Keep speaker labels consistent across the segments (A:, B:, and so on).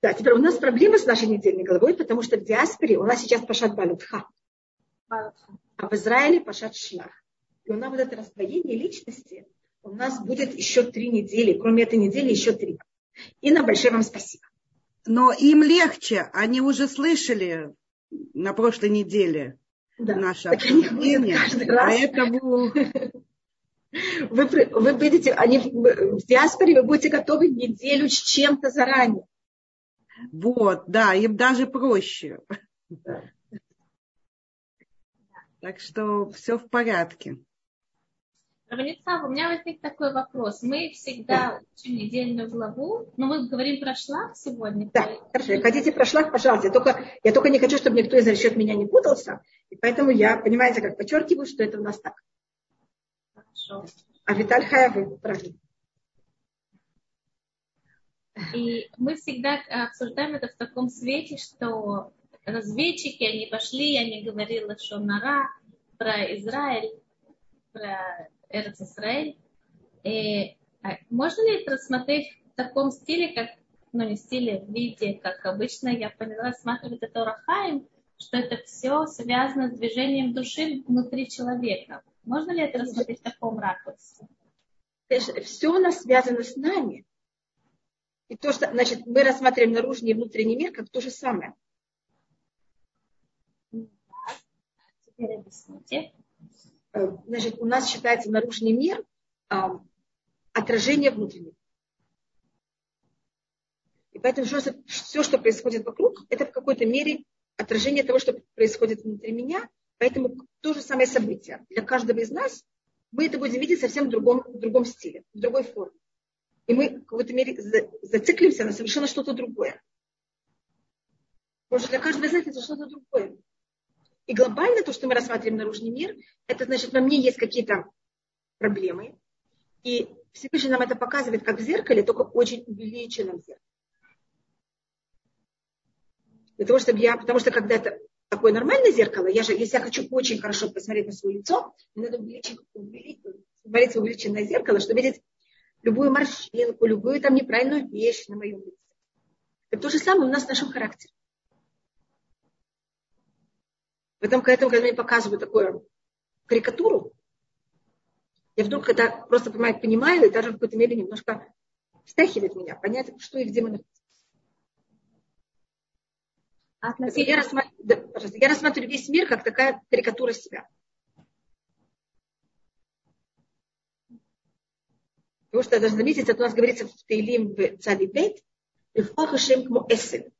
A: Да, теперь у нас проблема с нашей недельной головой, потому что в диаспоре у нас сейчас пашат балутха, а в Израиле пашат шлах. И у нас вот это раздвоение личности у нас будет еще три недели, кроме этой недели еще три. И на большое вам спасибо.
B: Но им легче, они уже слышали на прошлой неделе да. наше обсуждение, поэтому...
A: Вы, вы будете, они в диаспоре вы будете готовы неделю с чем-то заранее.
B: Вот, да, им даже проще. Да. Так что все в порядке.
C: Равницав, у меня возник такой вопрос. Мы всегда учим недельную главу, но мы говорим про шлах сегодня.
A: Да, хорошо. Хотите про шлах, пожалуйста. Я только, я только не хочу, чтобы никто из расчет меня не путался. И поэтому я, понимаете, как подчеркиваю, что это у нас так. Хорошо. А Виталь Хая, вы правы.
C: И мы всегда обсуждаем это в таком свете, что разведчики, они пошли, они говорили, что Нара про Израиль, про Эрц Израиль. И а можно ли это рассмотреть в таком стиле, как, ну не стиле, в виде, как обычно я поняла, рассматривать это Рахаем, что это все связано с движением души внутри человека. Можно ли это рассмотреть в таком ракурсе?
A: Все у нас связано с нами. И то, что, значит, мы рассматриваем наружный и внутренний мир как то же самое.
C: Теперь объясните.
A: Э, значит, у нас считается наружный мир а, отражение внутреннего. И поэтому все, все, что происходит вокруг, это в какой-то мере отражение того, что происходит внутри меня. Поэтому то же самое событие. Для каждого из нас мы это будем видеть совсем в другом, в другом стиле, в другой форме. И мы в какой-то мере зациклимся на совершенно что-то другое. Потому что для каждого из нас это что-то другое. И глобально то, что мы рассматриваем наружный мир, это значит, во мне есть какие-то проблемы. И Всевышний нам это показывает как в зеркале, только очень увеличенном зеркале. Для того, чтобы я, потому что когда это такое нормальное зеркало, я же, если я хочу очень хорошо посмотреть на свое лицо, мне надо увеличить, увеличить, смотреть в увеличенное зеркало, чтобы видеть любую морщинку, любую там неправильную вещь на моем лице. Это то же самое у нас в нашем характере. Поэтому, когда, когда мне показывают такую карикатуру, я вдруг это просто понимаю, понимаю, и даже в какой-то мере немножко встряхивает меня, понять, что и где мы находимся. Я, рассматр... да, я рассматриваю весь мир как такая карикатура себя. Потому что, даже заметить, это у нас говорится в Тейлим в Цади Бейт,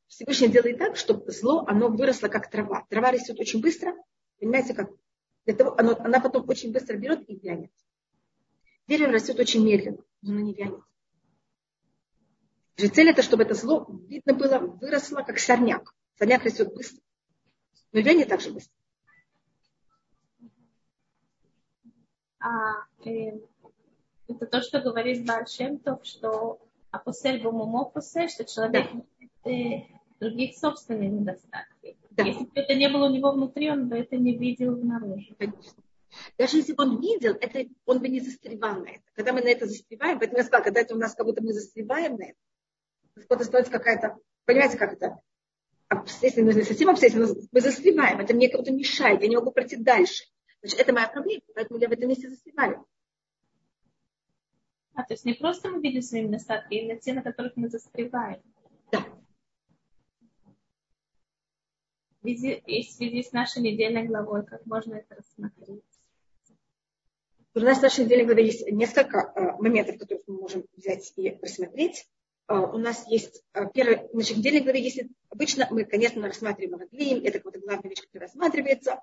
A: Всевышний делает так, чтобы зло, оно выросло как трава. Трава растет очень быстро, понимаете, как? Для того, оно, она потом очень быстро берет и вянет. Дерево растет очень медленно, но оно не вянет. Же цель это, чтобы это зло видно было, выросло как сорняк. Сорняк растет быстро, но вянет также быстро.
C: А, э, это то, что говорит Баршемтов, что апосель бумумов что человек да. э, других собственных недостатков. Да. Если бы это не было у него внутри, он бы это не видел снаружи.
A: Конечно. Даже если бы он видел, это, он бы не застревал на это. Когда мы на это застреваем, поэтому я сказала, когда это у нас как будто мы застреваем на это, это становится какая-то, понимаете, как это, обстоятельно, не совсем обстоятельно, мы застреваем, это мне как-то мешает, я не могу пройти дальше. Значит, это моя проблема, поэтому я в этом месте застреваю.
C: А, то есть не просто мы видим свои недостатки, а именно те, на которых мы застреваем.
A: Да.
C: И в связи с нашей недельной главой, как можно это рассмотреть?
A: У нас в нашей недельной главе есть несколько э, моментов, которые мы можем взять и рассмотреть. Э, у нас есть э, первый, в нашей недельной главе, если обычно мы, конечно, рассматриваем Мараглим, это какая-то главная вещь, которая рассматривается.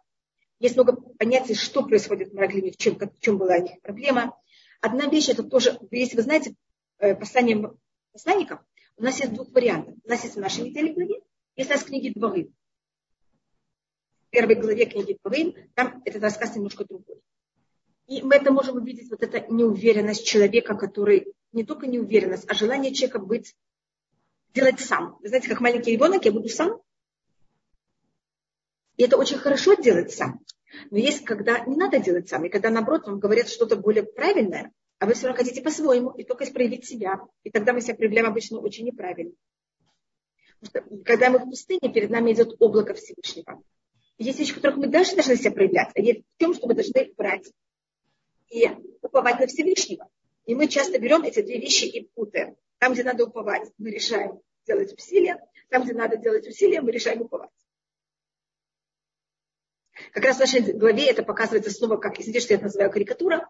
A: Есть много понятий, что происходит в Мараглиме, в чем, в чем была их проблема. Одна вещь, это тоже, если вы знаете, послание посланников, у нас есть двух вариантов. У нас есть в нашей недельной главе, есть у нас книги Дворы первой главе книги Пурим, там этот рассказ немножко другой. И мы это можем увидеть, вот эта неуверенность человека, который не только неуверенность, а желание человека быть, делать сам. Вы знаете, как маленький ребенок, я буду сам. И это очень хорошо делать сам. Но есть, когда не надо делать сам, и когда, наоборот, вам говорят что-то более правильное, а вы все равно хотите по-своему, и только проявить себя. И тогда мы себя проявляем обычно очень неправильно. Когда мы в пустыне, перед нами идет облако Всевышнего. Есть вещи, в которых мы даже должны себя проявлять, а есть в том, что мы должны брать и уповать на Всевышнего. И мы часто берем эти две вещи и путаем. Там, где надо уповать, мы решаем делать усилия. Там, где надо делать усилия, мы решаем уповать. Как раз в нашей главе это показывается снова, как, извините, что я это называю карикатура.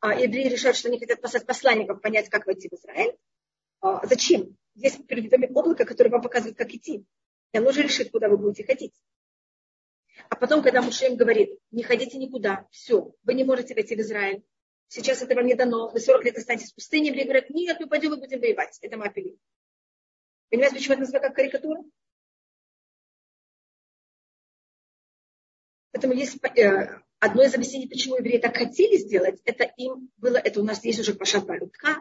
A: А, евреи решают, что они хотят послать посланников понять, как войти в Израиль. А, зачем? Здесь перед вами облако, которое вам показывает, как идти. И оно же решит, куда вы будете ходить. А потом, когда Муше им говорит, не ходите никуда, все, вы не можете войти в Израиль. Сейчас это вам не дано, вы 40 лет останетесь в пустыне. Евреи говорят, нет, мы пойдем и будем воевать. Это Мапели. Понимаете, почему это называется как карикатура? Поэтому есть э, одно из объяснений, почему евреи так хотели сделать, это им было, это у нас есть уже Пашат Балютка,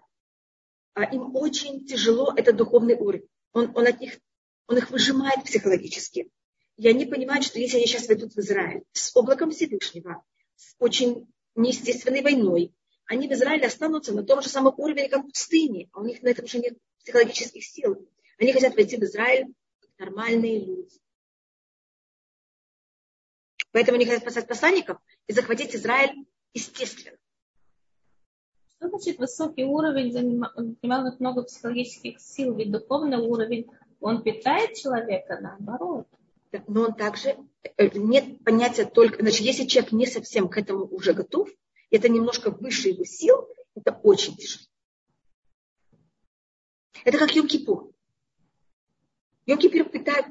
A: а им очень тяжело, это духовный уровень. Он, он, от них, он их выжимает психологически. И они понимают, что если они сейчас войдут в Израиль с облаком Всевышнего, с очень неестественной войной, они в Израиле останутся на том же самом уровне, как в пустыне, а у них на этом уже нет психологических сил. Они хотят войти в Израиль как нормальные люди. Поэтому они хотят спасать посланников и захватить Израиль естественно.
C: Что значит высокий уровень занимал много психологических сил? Ведь духовный уровень, он питает человека, наоборот.
A: Но он также, э, нет понятия только, значит, если человек не совсем к этому уже готов, это немножко выше его сил, это очень тяжело. Это как Йом-Кипур. Йом-Кипур питает,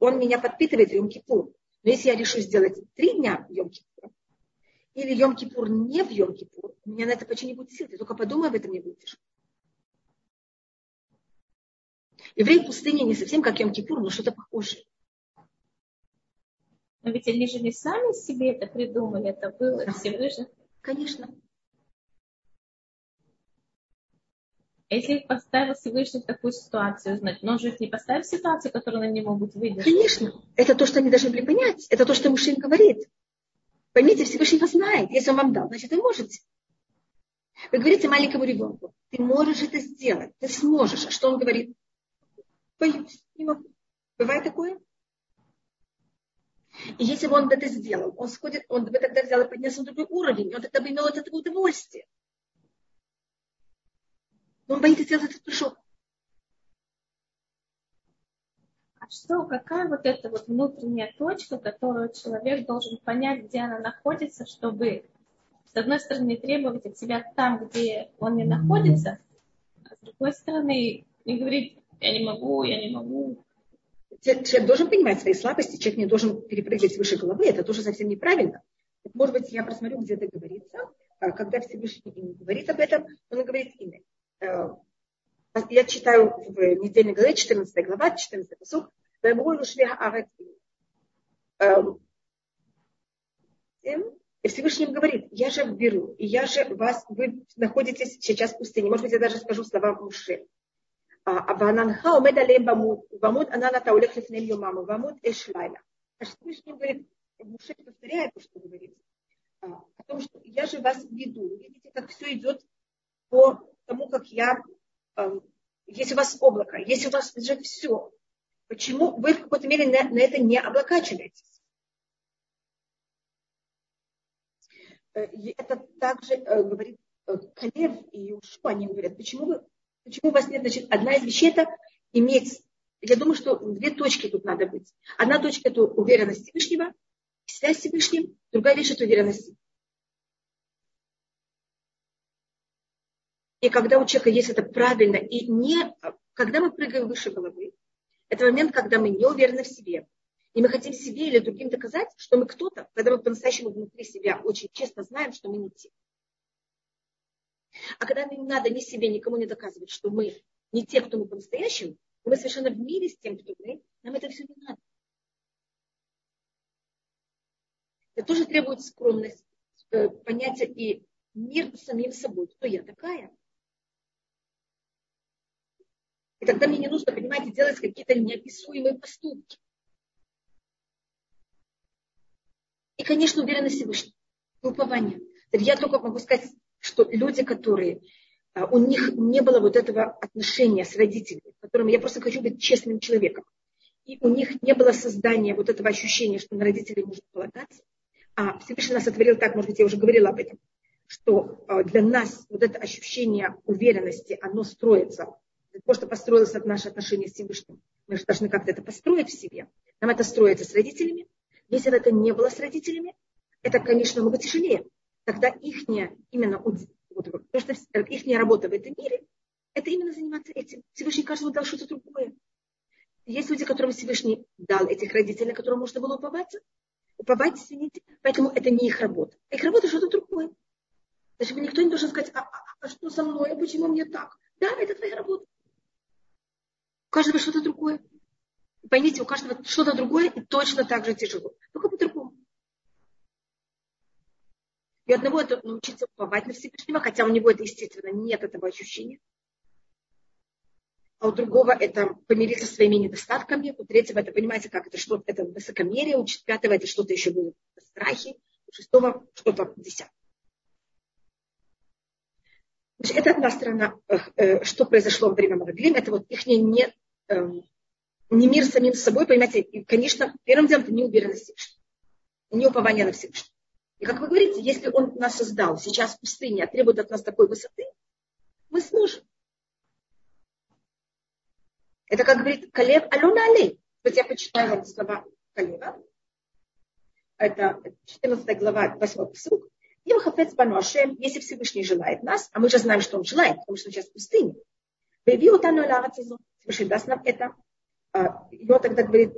A: он меня подпитывает Йом-Кипур. Но если я решу сделать три дня в Йом-Кипур, или Йом-Кипур не в Йом-Кипур, у меня на это почти не будет сил. Ты только подумай об этом, не будешь. Евреи в пустыне не совсем как Йом-Кипур, но что-то похожее.
C: Но ведь они же не сами себе это придумали, это было да. Всевышний.
A: Конечно.
C: Если их поставил Всевышний в такую ситуацию, значит, но он же их не поставил в ситуацию, которую они не могут выдержать.
A: Конечно. Это то, что они должны были понять. Это то, что Мужчин говорит. Поймите, Всевышний вас знает. Если он вам дал, значит, вы можете. Вы говорите маленькому ребенку, ты можешь это сделать, ты сможешь. А что он говорит? Боюсь, не могу. Бывает такое? И если бы он это сделал, он сходит, он бы тогда взял и поднялся на другой уровень, он тогда бы имел от этого удовольствие. Он боится сделать этот прыжок.
C: А что, какая вот эта вот внутренняя точка, которую человек должен понять, где она находится, чтобы, с одной стороны, требовать от себя там, где он не находится, а с другой стороны, не говорить, я не могу, я не могу.
A: Человек должен понимать свои слабости, человек не должен перепрыгивать выше головы, это тоже совсем неправильно. Может быть, я просмотрю, где это говорится. А когда Всевышний говорит об этом, он говорит имя. Э, а я читаю в недельной главе, 14 глава, 14 посуд, эм, и Всевышний говорит, я же беру, и я же вас, вы находитесь сейчас в пустыне. Может быть, я даже скажу слова Муши. Авананха «А умедалем бамут, бамут анана таулех лифнем йомаму, бамут эшлайла. А Всевышний говорит, Муше повторяет то, что говорит, а, о том, что я же вас веду. Видите, как все идет по тому, как я, э, если у вас облако, если у вас же все, почему вы в какой-то мере на, на это не облокачиваетесь? Э, это также э, говорит Калев и Ушу, они говорят, почему, вы, почему у вас нет, значит, одна из вещей это иметь, я думаю, что две точки тут надо быть. Одна точка это уверенность Всевышнего, связь с Всевышним, другая вещь это уверенность И когда у человека есть это правильно, и не, когда мы прыгаем выше головы, это момент, когда мы не уверены в себе. И мы хотим себе или другим доказать, что мы кто-то, когда мы по-настоящему внутри себя очень честно знаем, что мы не те. А когда не надо ни себе, никому не доказывать, что мы не те, кто мы по-настоящему, мы совершенно в мире с тем, кто мы, нам это все не надо. Это тоже требует скромность, э, понятия и мир с самим собой. Кто я такая? И тогда мне не нужно, понимаете, делать какие-то неописуемые поступки. И, конечно, уверенность Всевышнего, упование. Я только могу сказать, что люди, которые а, у них не было вот этого отношения с родителями, которым я просто хочу быть честным человеком. и у них не было создания вот этого ощущения, что на родителей можно полагаться. А Всевышний нас сотворил так, может быть, я уже говорила об этом, что а, для нас вот это ощущение уверенности, оно строится, для того, что построилось от наших отношений с Всевышним. Мы же должны как-то это построить в себе. Нам это строится с родителями. Если это не было с родителями, это, конечно, много тяжелее. Тогда их именно вот, то, что их работа в этом мире, это именно заниматься этим. Всевышний каждому дал что-то другое. Есть люди, которым Всевышний дал этих родителей, которым можно было уповаться. Уповать, извините. Поэтому это не их работа. Их работа что-то другое. Значит, никто не должен сказать, а, а, а что со мной, а почему мне так? Да, это твоя работа. У каждого что-то другое. Поймите, у каждого что-то другое и точно так же тяжело. Только по-другому. И одного это научиться уповать на Всевышнего, хотя у него это, естественно, нет этого ощущения а у другого это помириться со своими недостатками, у третьего это, понимаете, как это что-то, это высокомерие, у пятого это что-то еще было страхи, у шестого что-то десятое. Значит, это одна сторона, э, э, что произошло во время Мараглим, это вот их не, не, эм, не мир самим собой, понимаете, и, конечно, первым делом это неуверенность не упование на Всевышнего. И как вы говорите, если он нас создал сейчас в пустыне, а требует от нас такой высоты, мы сможем. Это как говорит Калев Алюна Али. Вот я почитаю вам слова Калева. Это 14 глава, 8 посук. Им хафец бану Ашем, если Всевышний желает нас, а мы же знаем, что он желает, потому что он сейчас в пустыне. Выяви утану ларацизу. Всевышний даст нам это. А, и он тогда говорит,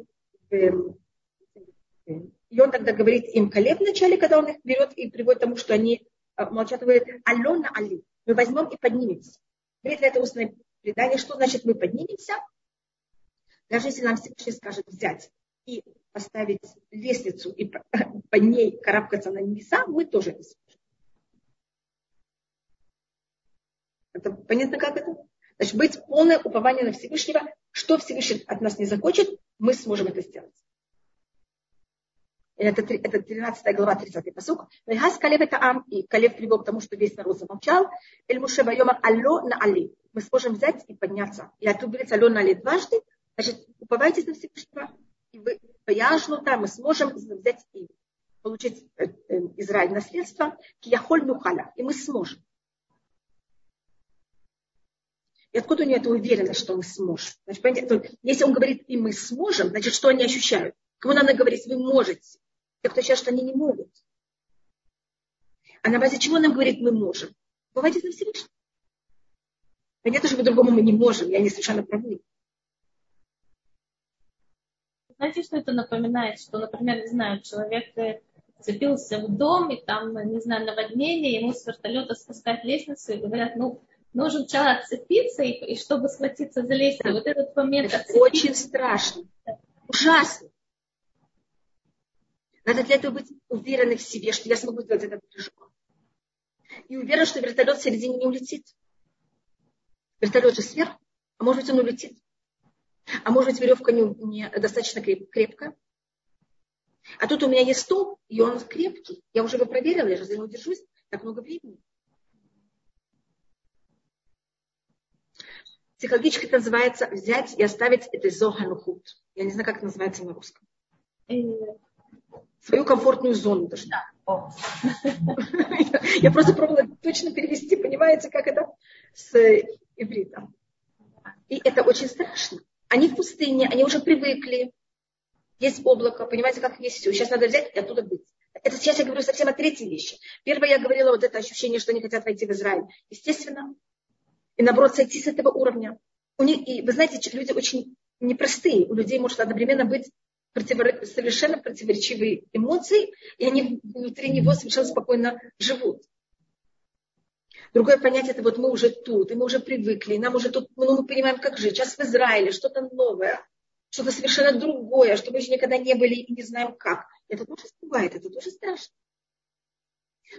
A: и он тогда говорит им Калев в начале, когда он их берет и приводит к тому, что они а, молчат, говорит, Алена Али. Мы возьмем и поднимемся. Говорит это устное предание, что значит мы поднимемся? Даже если нам Всевышний скажет взять и поставить лестницу и по ней карабкаться на небеса, мы тоже это сможем. Это понятно, как это? Значит, быть полное упование на Всевышнего, что Всевышний от нас не захочет, мы сможем это сделать. Это, это 13 глава, 30 посук. Вегас Калев это ам, и Калев привел к тому, что весь народ замолчал. Эль Муше Байомар алло на али. Мы сможем взять и подняться. И оттуда говорится алло на али дважды, Значит, уповайтесь на Всевышнего, и вы пояжну там, мы сможем взять и получить э, э, Израиль наследство, кияхоль нухаля, и мы сможем. И откуда у него эта уверенность, что мы сможем? Значит, понимаете, если он говорит, и мы сможем, значит, что они ощущают? Кому надо говорить, вы можете. Те, кто считает, что они не могут. А на базе чего нам говорит, мы можем? Бывайте на Всевышнего. Понятно, что по-другому мы не можем, я не совершенно правы.
C: Знаете, что это напоминает? Что, например, не знаю, человек э, цепился в дом, и там, не знаю, наводнение, ему с вертолета спускать лестницу, и говорят, ну, нужно сначала отцепиться, и, и чтобы схватиться за лестницу. Вот этот момент
A: это Очень страшно. Ужасно. Надо для этого быть уверенным в себе, что я смогу сделать этот прыжок. И уверен, что вертолет в середине не улетит. Вертолет же сверху, а может быть он улетит. А может быть, веревка не, не достаточно креп, крепкая? А тут у меня есть стол, и он крепкий. Я уже его проверила, я же за него держусь так много времени. Психологически это называется взять и оставить это зоханухут. Я не знаю, как это называется на русском. Э, Свою комфортную зону даже. Я просто пробовала точно перевести, понимаете, как это с ивритом. И это очень страшно. Они в пустыне, они уже привыкли. Есть облако, понимаете, как есть все. Сейчас надо взять и оттуда быть. Это сейчас я говорю совсем о третьей вещи. Первое, я говорила вот это ощущение, что они хотят войти в Израиль. Естественно. И наоборот, сойти с этого уровня. У них, и вы знаете, люди очень непростые. У людей может одновременно быть противор... совершенно противоречивые эмоции, и они внутри него совершенно спокойно живут. Другое понятие, это вот мы уже тут, и мы уже привыкли, и нам уже тут, ну, мы понимаем, как жить. Сейчас в Израиле что-то новое, что-то совершенно другое, что мы еще никогда не были и не знаем как. Это тоже бывает, это тоже страшно.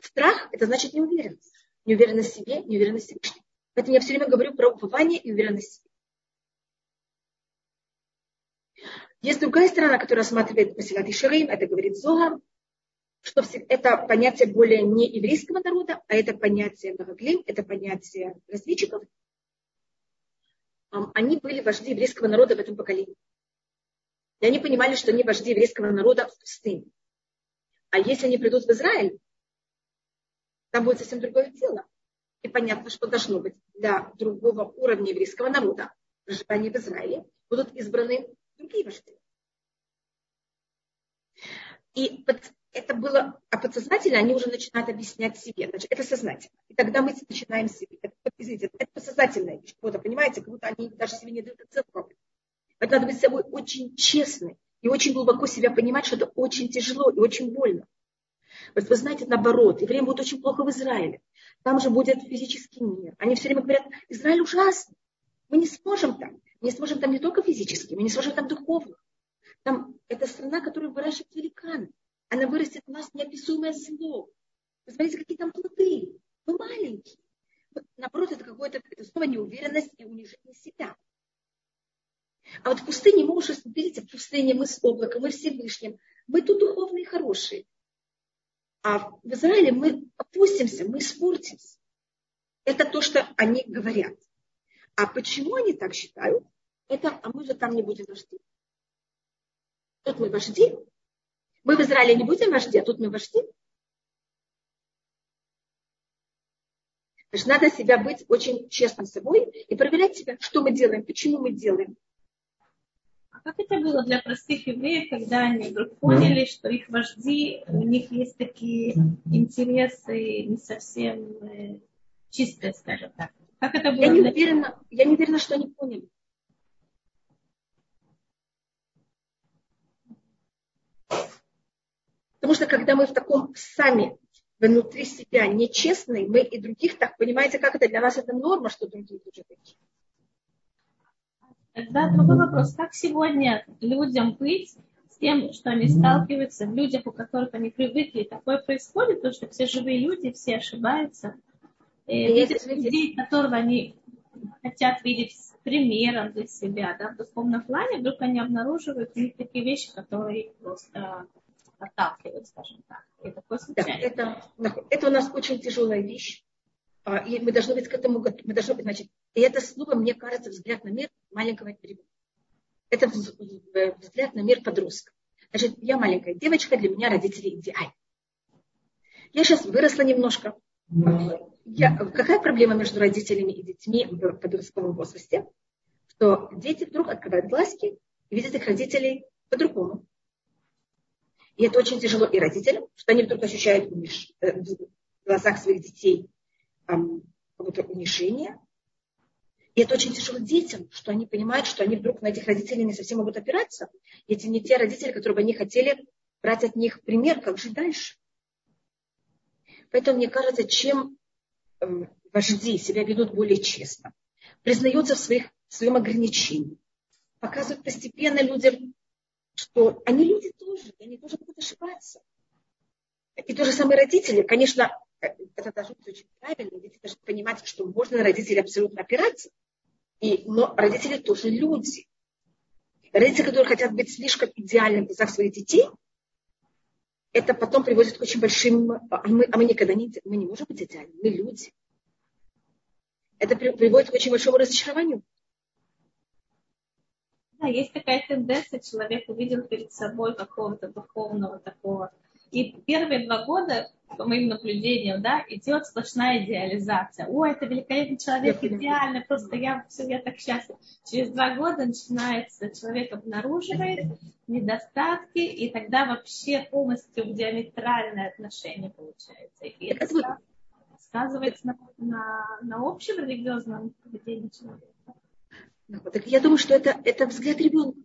A: Страх – это значит неуверенность. Неуверенность в себе, неуверенность в себе. Поэтому я все время говорю про упование и уверенность. Есть другая сторона, которая рассматривает Масилат и Ширим, это говорит Зога, что это понятие более не еврейского народа, а это понятие Багаглим, это понятие разведчиков. Они были вожди еврейского народа в этом поколении. И они понимали, что они вожди еврейского народа в пустыне. А если они придут в Израиль, там будет совсем другое дело. И понятно, что должно быть для другого уровня еврейского народа проживания в Израиле будут избраны другие вожди. И это было, а подсознательно они уже начинают объяснять себе. Значит, это сознательно. И тогда мы начинаем себе. Это, извините, это подсознательная вещь. Вот, понимаете, как будто они даже себе не дают оценку. Это надо быть с собой очень честным и очень глубоко себя понимать, что это очень тяжело и очень больно. Вот вы знаете, наоборот, и время будет очень плохо в Израиле. Там же будет физический мир. Они все время говорят, Израиль ужасный. Мы не сможем там. Мы не сможем там не только физически, мы не сможем там духовно. Там это страна, которая выращивает великаны. Она вырастет у нас неописуемое зло. Посмотрите, какие там плоды. Мы маленькие. Вот, наоборот, это какое-то это снова неуверенность и унижение себя. А вот в пустыне мы уже, видите, в пустыне мы с облаком, мы Всевышним. Мы тут духовные хорошие. А в Израиле мы опустимся, мы испортимся. Это то, что они говорят. А почему они так считают? Это, а мы же там не будем вожди. Тут мы вожди. Мы в Израиле не будем вожди, а тут мы вожди. Значит, надо себя быть очень честным собой и проверять себя, что мы делаем, почему мы делаем.
C: Как это было для простых евреев, когда они вдруг поняли, что их вожди, у них есть такие интересы не совсем э, чистые, скажем так? Как это было?
A: Я не, уверена, я не уверена, что они поняли. Потому что когда мы в таком сами внутри себя нечестные, мы и других так, понимаете, как это для нас это норма, что другие тоже такие.
C: Тогда другой вопрос. Как сегодня людям быть с тем, что они сталкиваются, в людях, у которых они привыкли, такое происходит, потому что все живые люди, все ошибаются. И видят людей, которых они хотят видеть примером для себя, да, в духовном плане, вдруг они обнаруживают у них такие вещи, которые просто отталкивают, скажем так. И такое
A: да, это, это у нас очень тяжелая вещь. А, и мы должны быть к этому готовы. Мы должны быть, значит, и это снова, мне кажется, взгляд на мир маленького ребенка. Это взгляд на мир подростка. Значит, я маленькая девочка, для меня родители идеальны. Я сейчас выросла немножко. Я, какая проблема между родителями и детьми в подростковом возрасте? Что дети вдруг открывают глазки и видят их родителей по-другому. И это очень тяжело и родителям, что они вдруг ощущают э, в глазах своих детей какое-то унижение. И это очень тяжело детям, что они понимают, что они вдруг на этих родителей не совсем могут опираться. И это не те родители, которые бы они хотели брать от них пример, как жить дальше. Поэтому мне кажется, чем вожди себя ведут более честно, признаются в, своих, в своем ограничении, показывают постепенно людям что они люди тоже, они тоже будут ошибаться. И то же самое родители, конечно, это должно быть очень правильно, дети должны понимать, что можно на родителей абсолютно опираться, и, но родители тоже люди. Родители, которые хотят быть слишком идеальными в глазах своих детей, это потом приводит к очень большим... А мы, а мы никогда не, мы не можем быть идеальными, мы люди. Это приводит к очень большому разочарованию.
C: Да, есть такая тенденция, человек увидел перед собой какого-то духовного такого. И первые два года, по моим наблюдениям, да, идет сплошная идеализация. О, это великолепный человек, идеальный, просто я, все, я так счастлив. Через два года начинается, человек обнаруживает недостатки, и тогда вообще полностью диаметральное отношение получается. И это сказывается на, на, на общем религиозном поведении человека.
A: Так я думаю, что это, это взгляд ребенка.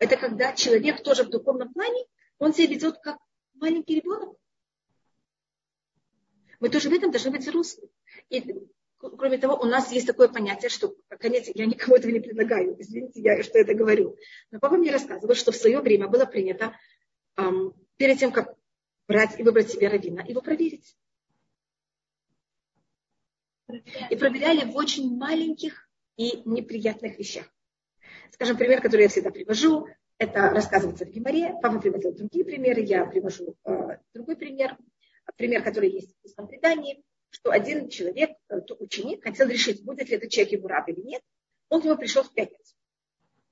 A: Это когда человек тоже в духовном плане, он себя ведет как маленький ребенок. Мы тоже в этом должны быть взрослые. И кроме того, у нас есть такое понятие, что, конец, я никому этого не предлагаю, извините, я что это говорю. Но папа мне рассказывал, что в свое время было принято эм, перед тем, как брать и выбрать себе равина, его проверить. И проверяли в очень маленьких и неприятных вещах. Скажем, пример, который я всегда привожу, это рассказывается в Гимаре. Папа приводил другие примеры, я привожу э, другой пример. Пример, который есть в устном предании, что один человек, э, ученик, хотел решить, будет ли этот человек его раб или нет. Он к нему пришел в пятницу.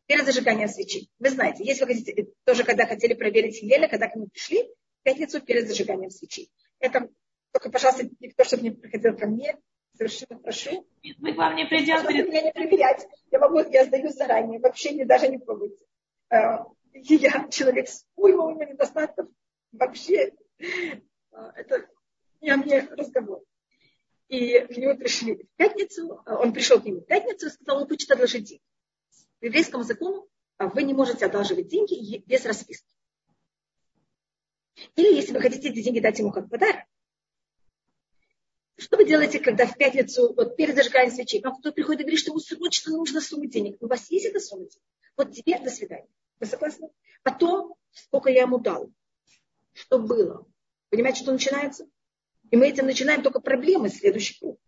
A: перед зажиганием свечи. Вы знаете, если вы хотите, тоже когда хотели проверить Хилеля, когда к нему пришли, в пятницу перед зажиганием свечи. Это только, пожалуйста, никто, чтобы не приходил ко мне, совершенно прошу.
C: Мы к вам не придем.
A: Меня не проверять. Я могу, я сдаю заранее, вообще не, даже не пробуйте. А, я человек с уймой недостатков, вообще а, это не мне разговор. И к нему пришли в пятницу, а, он пришел к нему в пятницу и сказал, он хочет одолжить деньги. По еврейскому закону вы не можете одалживать деньги без расписки. Или если вы хотите эти деньги дать ему как подарок, что вы делаете, когда в пятницу, вот перед зажиганием свечей, вам кто-то приходит и говорит, что ему срочно нужна сумма денег. У вас есть эта сумма денег? Вот теперь до свидания. Вы согласны? Потом, сколько я ему дал. Что было? Понимаете, что начинается? И мы этим начинаем только проблемы, следующий круг.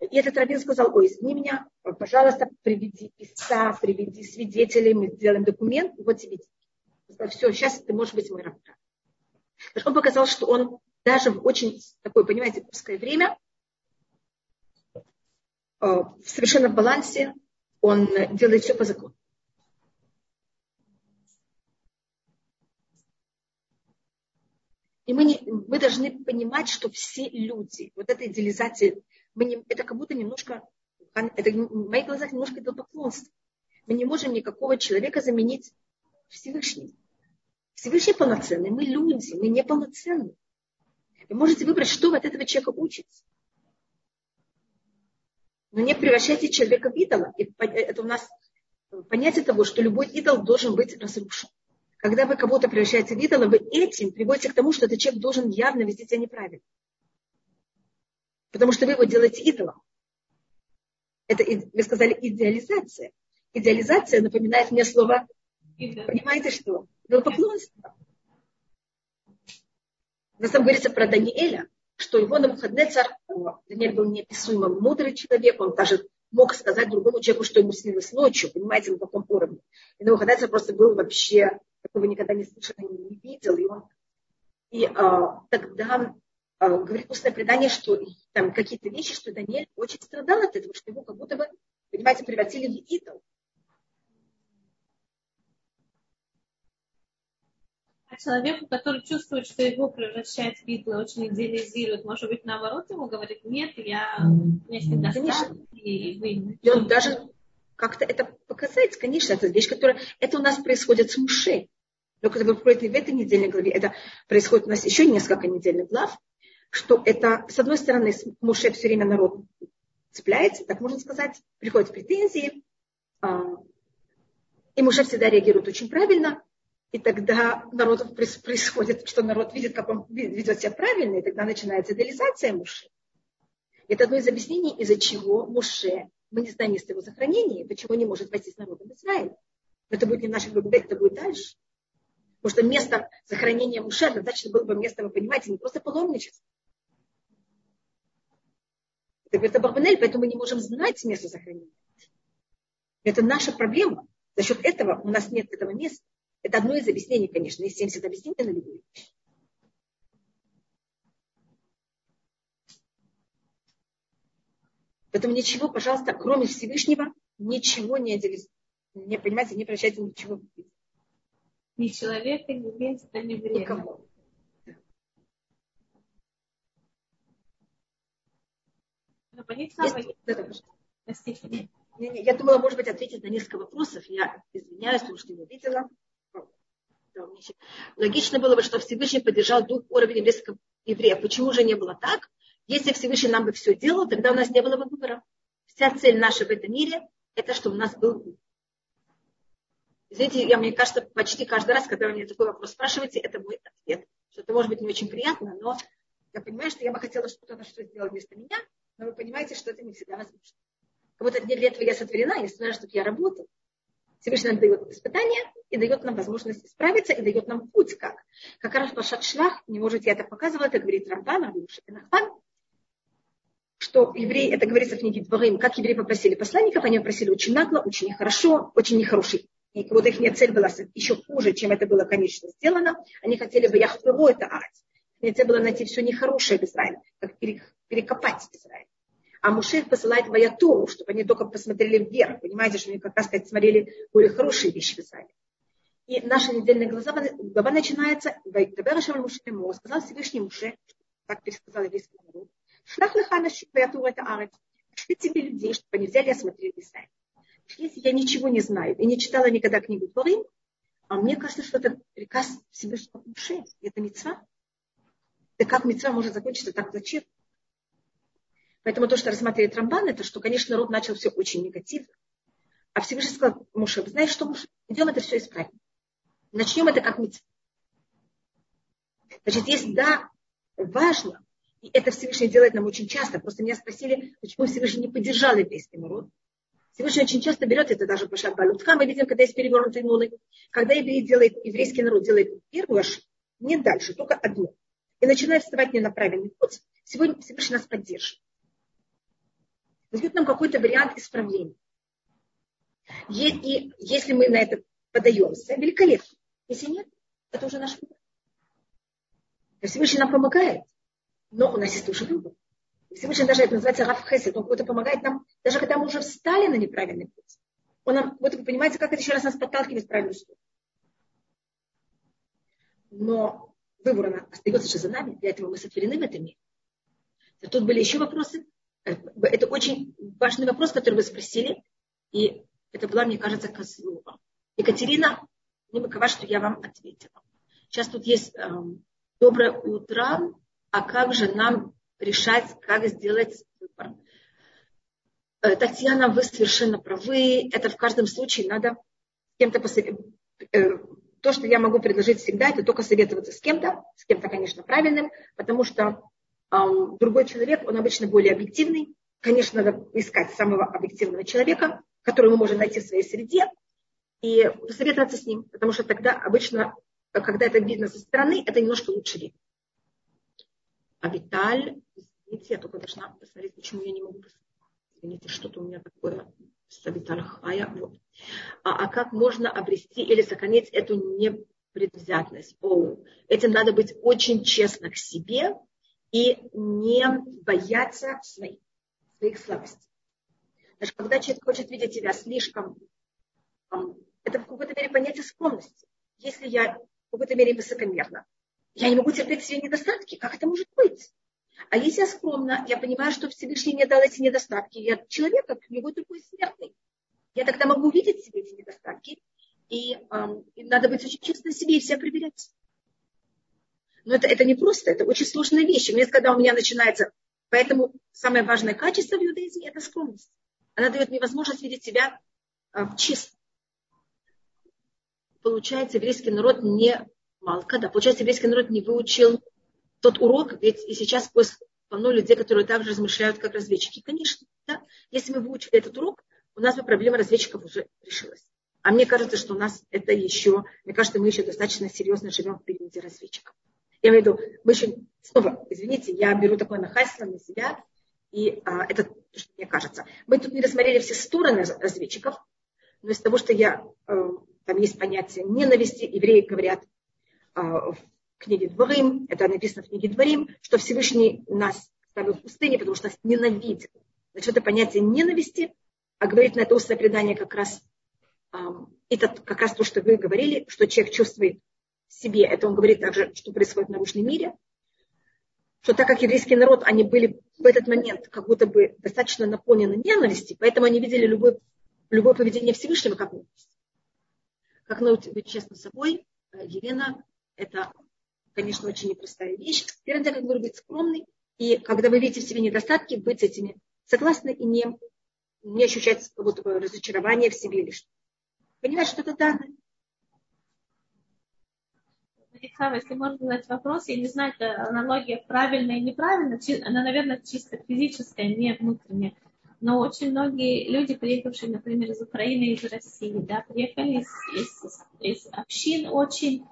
A: И этот раввин сказал, ой, извини меня, пожалуйста, приведи писца, приведи свидетелей, мы сделаем документ, вот тебе деньги. Все, сейчас ты можешь быть мой раввин. Он показал, что он даже в очень такое, понимаете, узкое время, э, совершенно в балансе, он делает все по закону. И мы, не, мы должны понимать, что все люди, вот эта идеализация, мы не, это как будто немножко, это в моих глазах немножко идолопоклонство. Мы не можем никакого человека заменить Всевышним. Всевышний полноценный, мы люди, мы не полноценны. Вы можете выбрать, что вы от этого человека учите. Но не превращайте человека в идола. И это у нас понятие того, что любой идол должен быть разрушен. Когда вы кого-то превращаете в идола, вы этим приводите к тому, что этот человек должен явно вести себя неправильно. Потому что вы его делаете идолом. Это, вы сказали, идеализация. Идеализация напоминает мне слово, понимаете что? Идолопоклонство. На самом говорится про Даниэля, что его на Навуходнецар, Даниэль был неописуемо мудрый человек, он даже мог сказать другому человеку, что ему снилось ночью, понимаете, на каком уровне. И на Навуходнецар просто был вообще, такого никогда не слышал, не видел. И, он, и а, тогда а, говорит устное предание, что там какие-то вещи, что Даниэль очень страдал от этого, что его как будто бы, понимаете, превратили в идол.
C: человеку, который чувствует, что его превращает в идола, очень идеализирует, может быть, наоборот, ему говорит, нет, я, у меня всегда
A: Конечно. И, вы... и он даже как-то это показать, конечно, это вещь, которая, это у нас происходит с Муше. Но когда вы проходите в этой недельной главе, это происходит у нас еще несколько недельных глав, что это, с одной стороны, Муше все время народ цепляется, так можно сказать, приходят претензии, а, и Муше всегда реагирует очень правильно, и тогда народу происходит, что народ видит, как он ведет себя правильно, и тогда начинается идеализация Муше. Это одно из объяснений, из-за чего Муше, мы не знаем место его захоронения, почему не может войти с народом Израиля. Но это будет не в наших глубинах, это будет дальше. Потому что место захоронения Муше достаточно было бы место, вы понимаете, не просто паломничество. Это говорит Барбанель, поэтому мы не можем знать место захоронения. Это наша проблема. За счет этого у нас нет этого места. Это одно из объяснений, конечно. Есть 70 объяснений на любую вещь. Поэтому ничего, пожалуйста, кроме Всевышнего, ничего не отделись. Не, понимаете, не прощайте ничего.
C: Ни человека, ни места, ни времени. Никого.
A: Простите. Я думала, может быть, ответить на несколько вопросов. Я извиняюсь, потому что не видела. Логично было бы, что Всевышний поддержал дух уровня еврейского еврея. Почему же не было так? Если Всевышний нам бы все делал, тогда у нас не было бы выбора. Вся цель наша в этом мире – это чтобы у нас был Извините, я, мне кажется, почти каждый раз, когда вы мне такой вопрос спрашиваете, это мой ответ. Что это может быть не очень приятно, но я понимаю, что я бы хотела, чтобы кто-то что сделал вместо меня, но вы понимаете, что это не всегда возможно. Как будто для этого я сотворена, я сотворена, чтобы я работала. Всевышний нам дает испытания и дает нам возможность исправиться, и дает нам путь как. Как раз Пашат Шлах, не может я это показывала, это говорит Рамбан, Рамбан, что евреи, это говорится в книге Дворим, как евреи попросили посланников, они попросили очень нагло, очень нехорошо, очень нехороший. И будто их цель была еще хуже, чем это было, конечно, сделано. Они хотели бы яхтуру это ать. Их цель была найти все нехорошее в Израиле, как перекопать Израиль. А Муше посылает Ваятуру, чтобы они только посмотрели вверх. Понимаете, что они как раз сказать, смотрели более хорошие вещи в Израиле. И наша недельная глава, глава начинается. Сказал Всевышний Муше, так пересказал еврейский народ. Шлах леха Ваятуру это арец. Пошли тебе людей, чтобы они взяли и осмотрели Израиль. Если я ничего не знаю и не читала никогда книгу Творим, а мне кажется, что это приказ Всевышнего Муше. Это мецва. Да как мецва может закончиться так зачем? Поэтому то, что рассматривает Рамбан, это что, конечно, народ начал все очень негативно. А Всевышний сказал, Муше, вы знаете что, Муше, идем это все исправить. Начнем это как мецва. Значит, есть, да, важно, и это Всевышний делает нам очень часто. Просто меня спросили, почему Всевышний не поддержал еврейский народ. Всевышний очень часто берет это даже по Балутха. Мы видим, когда есть перевернутые нулы. Когда еврей делает, еврейский народ делает первую ошибку, не дальше, только одну. И начинает вставать не на правильный путь, сегодня Всевышний нас поддержит дает нам какой-то вариант исправления. И если мы на это подаемся, великолепно. Если нет, это уже наш выбор. Всевышний нам помогает, но у нас есть уже выбор. Всевышний даже это называется Раф Хесед, он какой-то помогает нам, даже когда мы уже встали на неправильный путь. Он нам, вот вы понимаете, как это еще раз нас подталкивает в правильную сторону. Но выбор остается же за нами, для этого мы сотворены в этом мире. Тут были еще вопросы. Это очень важный вопрос, который вы спросили. И это была, мне кажется, Козлова. Екатерина, не макова, что я вам ответила. Сейчас тут есть э, доброе утро, а как же нам решать, как сделать выбор? Э, Татьяна, вы совершенно правы. Это в каждом случае надо кем-то посоветовать. Э, то, что я могу предложить всегда, это только советоваться с кем-то, с кем-то, конечно, правильным, потому что другой человек, он обычно более объективный. Конечно, надо искать самого объективного человека, которого мы можем найти в своей среде, и посоветоваться с ним, потому что тогда обычно, когда это видно со стороны, это немножко лучше видно. А Виталь, извините, я только должна посмотреть, почему я не могу посмотреть. Извините, что-то у меня такое с Виталь Хая. Вот. А, а как можно обрести или сохранить эту непредвзятность? О, этим надо быть очень честно к себе и не бояться своих, своих слабостей. Даже когда человек хочет видеть тебя слишком, это в какой-то мере понятие скромности. Если я в какой-то мере высокомерна, я не могу терпеть все недостатки. Как это может быть? А если я скромна, я понимаю, что Всевышний мне дал эти недостатки. Я человек, как любой другой смертный. Я тогда могу увидеть себе эти недостатки. И, эм, и надо быть очень честным себе и все проверять. Но это, это не просто, это очень сложная вещь. И когда у меня начинается... Поэтому самое важное качество в иудаизме – это скромность. Она дает мне возможность видеть себя а, чисто. Получается, еврейский народ не малка, да, получается, еврейский народ не выучил тот урок, ведь и сейчас полно людей, которые также размышляют, как разведчики. Конечно, да. Если мы выучили этот урок, у нас бы проблема разведчиков уже решилась. А мне кажется, что у нас это еще, мне кажется, мы еще достаточно серьезно живем в периоде разведчиков. Я имею в виду, мы еще, снова, извините, я беру такое нахальство на себя, и а, это то, что мне кажется. Мы тут не рассмотрели все стороны разведчиков, но из того, что я, а, там есть понятие ненависти, евреи говорят в книге Дворим, это написано в книге Дворим, что Всевышний нас ставил в пустыне, потому что нас ненавидит. Значит, это понятие ненависти, а говорит на это устное предание как раз, а, это как раз то, что вы говорили, что человек чувствует себе. Это он говорит также, что происходит в научном мире. Что так как еврейский народ, они были в этот момент как будто бы достаточно наполнены ненависти, поэтому они видели любое, любое поведение Всевышнего как ненависть. Как научить быть честным собой, э, Елена, это, конечно, очень непростая вещь. Первым как говорю, быть скромной. И когда вы видите в себе недостатки, быть этими согласны и не, не ощущать как будто бы разочарование в себе лишь. Понимаешь, что это данное.
C: Исава, если можно задать вопрос, я не знаю, это аналогия правильная и неправильная, она, наверное, чисто физическая, не внутренняя. Но очень многие люди, приехавшие, например, из Украины, из России, да, приехали из, из, из общин очень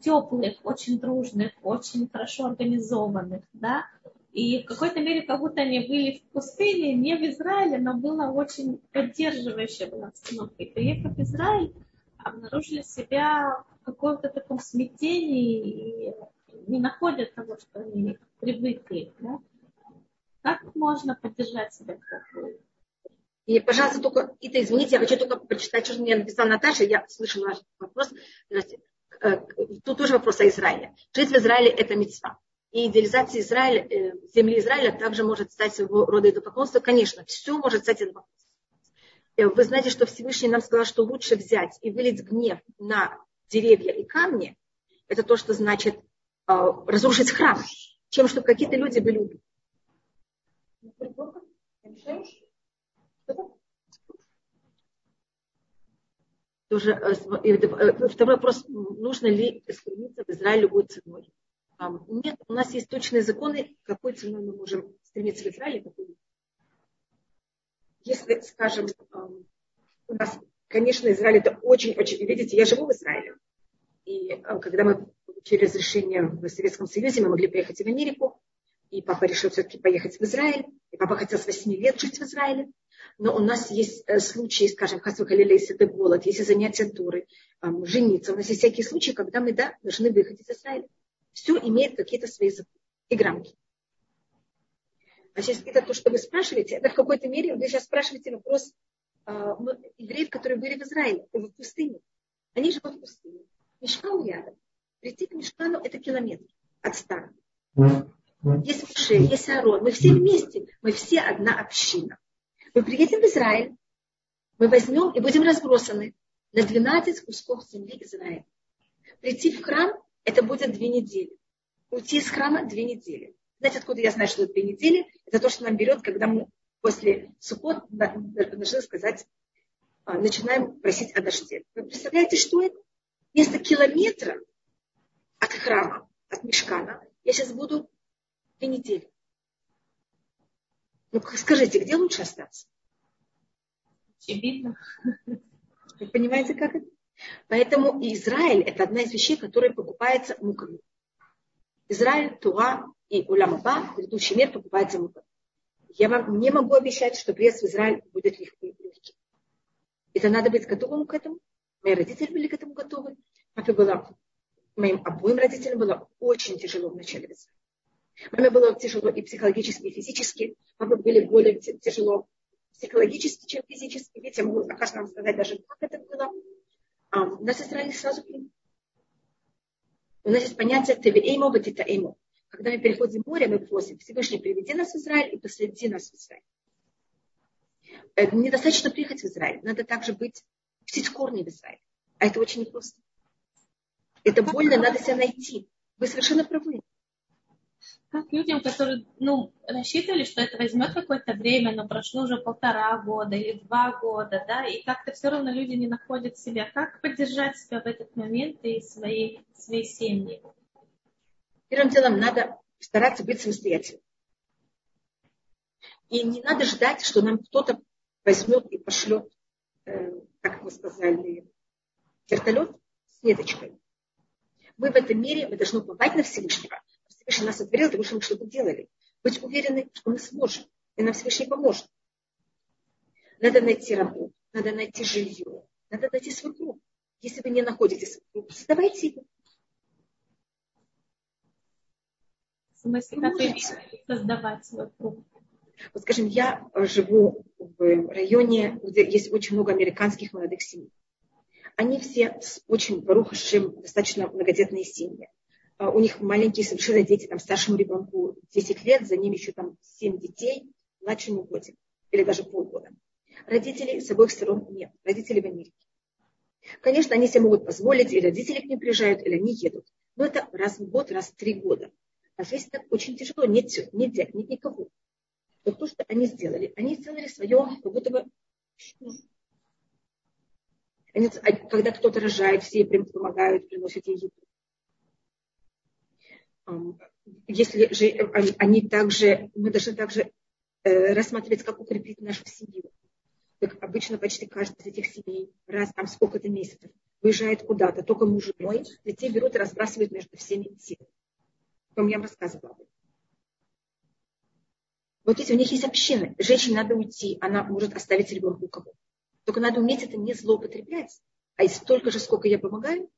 C: теплых, очень дружных, очень хорошо организованных, да, и в какой-то мере, как будто они были в пустыне, не в Израиле, но была очень поддерживающая была обстановка. И приехав в Израиль, обнаружили себя каком-то таком смятении и не находят того, что они привыкли. Да? Как можно поддержать себя в такой
A: и, пожалуйста, только, это извините, я хочу только прочитать, что мне написала Наташа, я слышала ваш вопрос. Э, тут тоже вопрос о Израиле. Жить в Израиле – это мецва. И идеализация Израиля, э, земли Израиля также может стать своего рода идолопоклонство. Конечно, все может стать идолопоклонством. Э, вы знаете, что Всевышний нам сказал, что лучше взять и вылить гнев на деревья и камни, это то, что значит разрушить храм, чем чтобы какие-то люди были убиты. Тоже, э, э, второй вопрос, нужно ли стремиться в Израиль любой ценой? Нет, у нас есть точные законы, какой ценой мы можем стремиться в Израиле. Какой... Если, скажем, у нас, конечно, Израиль это очень-очень, видите, я живу в Израиле. И э, когда мы получили разрешение в Советском Союзе, мы могли поехать в Америку, и папа решил все-таки поехать в Израиль, и папа хотел с 8 лет жить в Израиле но у нас есть э, случаи, скажем, если это голод, если занятия туры, жениться. У нас есть всякие случаи, когда мы да, должны выходить из Израиля. Все имеет какие-то свои и грамки. А сейчас это то, что вы спрашиваете, это в какой-то мере, вы сейчас спрашиваете вопрос э, евреев, которые были в Израиле, в пустыне. Они живут в пустыне. Мешкан рядом. Прийти к Мешкану это километр от стана. Есть Муше, есть Арон. Мы все вместе. Мы все одна община. Мы приедем в Израиль, мы возьмем и будем разбросаны на 12 кусков земли Израиля. Прийти в храм – это будет две недели. Уйти из храма – две недели. Знаете, откуда я знаю, что это две недели? Это то, что нам берет, когда мы после сухот должны сказать, а, начинаем просить о дожде. Вы представляете, что это? Вместо километра от храма, от мешкана, я сейчас буду две недели. Ну, скажите, где лучше остаться?
C: Очевидно.
A: Вы понимаете, как это? Поэтому Израиль – это одна из вещей, которая покупается муками. Израиль, Туа и Уламаба, предыдущий мир, покупается муками. Я вам не могу обещать, что приезд в Израиль будет легкий. Это надо быть готовым к этому. Мои родители были к этому готовы. Папе было, моим обоим родителям было очень тяжело в начале в Израиле. Маме было тяжело и психологически, и физически. Папе были более тяжело психологически, чем физически. Ведь я могу вам сказать даже, как это было. А, нас Израиль сразу. У нас есть понятие тевиэймо ватитаэймо. Когда мы переходим море, мы просим Всевышний приведи нас в Израиль и посреди нас в Израиль. Э, недостаточно приехать в Израиль. Надо также быть, пустить корни в Израиль. А это очень непросто. Это больно, надо себя найти. Вы совершенно правы
C: как людям, которые ну, рассчитывали, что это возьмет какое-то время, но прошло уже полтора года или два года, да, и как-то все равно люди не находят себя. Как поддержать себя в этот момент и свои, свои семьи?
A: Первым делом надо стараться быть самостоятельным. И не надо ждать, что нам кто-то возьмет и пошлет, э, как мы сказали, вертолет с ниточкой. Мы в этом мире, мы должны уповать на Всевышнего, Всевышний нас отверил, потому что мы что-то делали. Быть уверены, что мы сможем, и нам Всевышний поможет. Надо найти работу, надо найти жилье, надо найти свой круг. Если вы не находите свой круг, создавайте его.
C: В смысле, как создавать свой круг?
A: Вот скажем, я живу в районе, где есть очень много американских молодых семей. Они все с очень, барухашим, достаточно многодетные семьи. А, у них маленькие совершенно дети, там старшему ребенку 10 лет, за ними еще там 7 детей, младшему годик или даже полгода. Родителей с обоих сторон нет, родители в Америке. Конечно, они себе могут позволить, и родители к ним приезжают, или они едут. Но это раз в год, раз в три года. А здесь так очень тяжело, нет, нет дядь, нет никого. Вот то, что они сделали, они сделали свое, как будто бы они, а когда кто-то рожает, все помогают, приносят ей еду если же они также, мы должны также э, рассматривать, как укрепить нашу семью. Как обычно почти каждый из этих семей раз там сколько-то месяцев выезжает куда-то, только муж и женой, детей берут и разбрасывают между всеми семьями. Вам я вам рассказывала. Вот если у них есть община, женщине надо уйти, она может оставить ребенка у кого. Только надо уметь это не злоупотреблять. А и столько же, сколько я помогаю,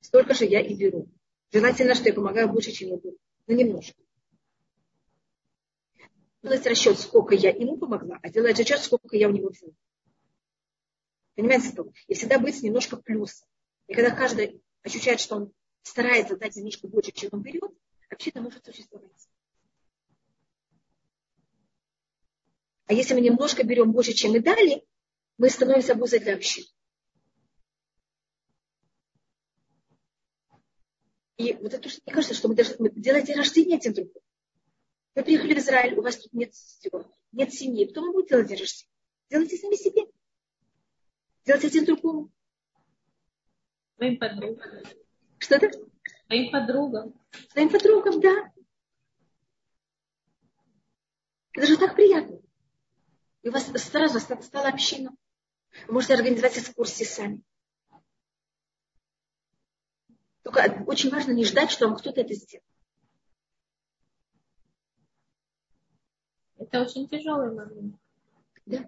A: столько же я и беру. Желательно, что я помогаю больше, чем беру. Но немножко. делать расчет, сколько я ему помогла, а делать расчет, сколько я у него взяла. Понимаете, что? И всегда быть немножко плюсом. И когда каждый ощущает, что он старается дать немножко больше, чем он берет, община может существовать. А если мы немножко берем больше, чем мы дали, мы становимся обузой для общины. И вот это, мне кажется, что мы должны делать день рождения тем другим. Вы приехали в Израиль, у вас тут нет сестер, нет семьи. Кто вам будет делать день рождения? Делайте сами себе. Делайте один другому.
C: Своим подругам.
A: Что это?
C: Своим подругам.
A: Своим подругам, да. Это же так приятно. И у вас сразу стала община. Вы можете организовать экскурсии сами. Только очень важно не ждать, что вам кто-то это сделает.
C: Это очень тяжелый момент.
A: Да.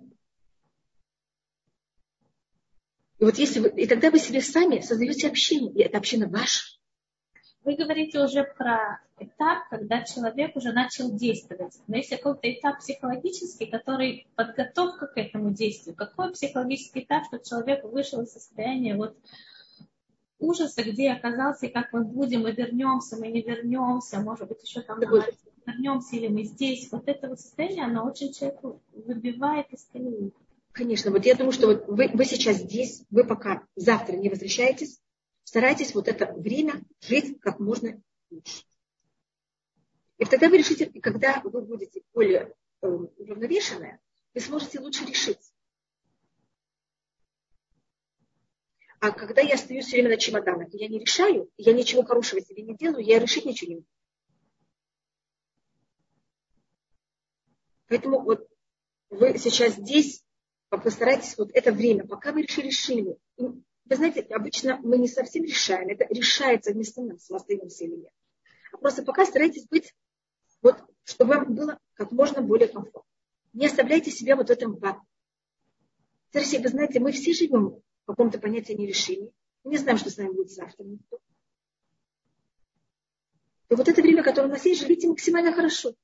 A: И вот если вы, и тогда вы себе сами создаете общину, и эта община ваша.
C: Вы говорите уже про этап, когда человек уже начал действовать. Но есть какой-то этап психологический, который подготовка к этому действию. Какой психологический этап, чтобы человек вышел из состояния вот ужаса, где оказался, и как мы будем, мы вернемся, мы не вернемся, может быть, еще там вернемся или мы здесь. Вот это вот состояние, оно очень человеку выбивает из колеи.
A: Конечно, вот я думаю, что вот вы, вы сейчас здесь, вы пока завтра не возвращаетесь, старайтесь вот это время жить как можно лучше. И тогда вы решите, когда вы будете более э, уравновешенные, вы сможете лучше решить. А когда я стою все время на чемоданах, я не решаю, я ничего хорошего себе не делаю, я решить ничего не могу. Поэтому вот вы сейчас здесь, постарайтесь вот это время, пока вы решили, решили. Вы знаете, обычно мы не совсем решаем, это решается вместо нас, мы остаемся или нет. А просто пока старайтесь быть, вот, чтобы вам было как можно более комфортно. Не оставляйте себя вот в этом вакууме. Вы знаете, мы все живем в каком-то понятии. Мы не знаем, что с нами будет завтра. Никто. И вот это время, которое у нас есть, живите максимально хорошо.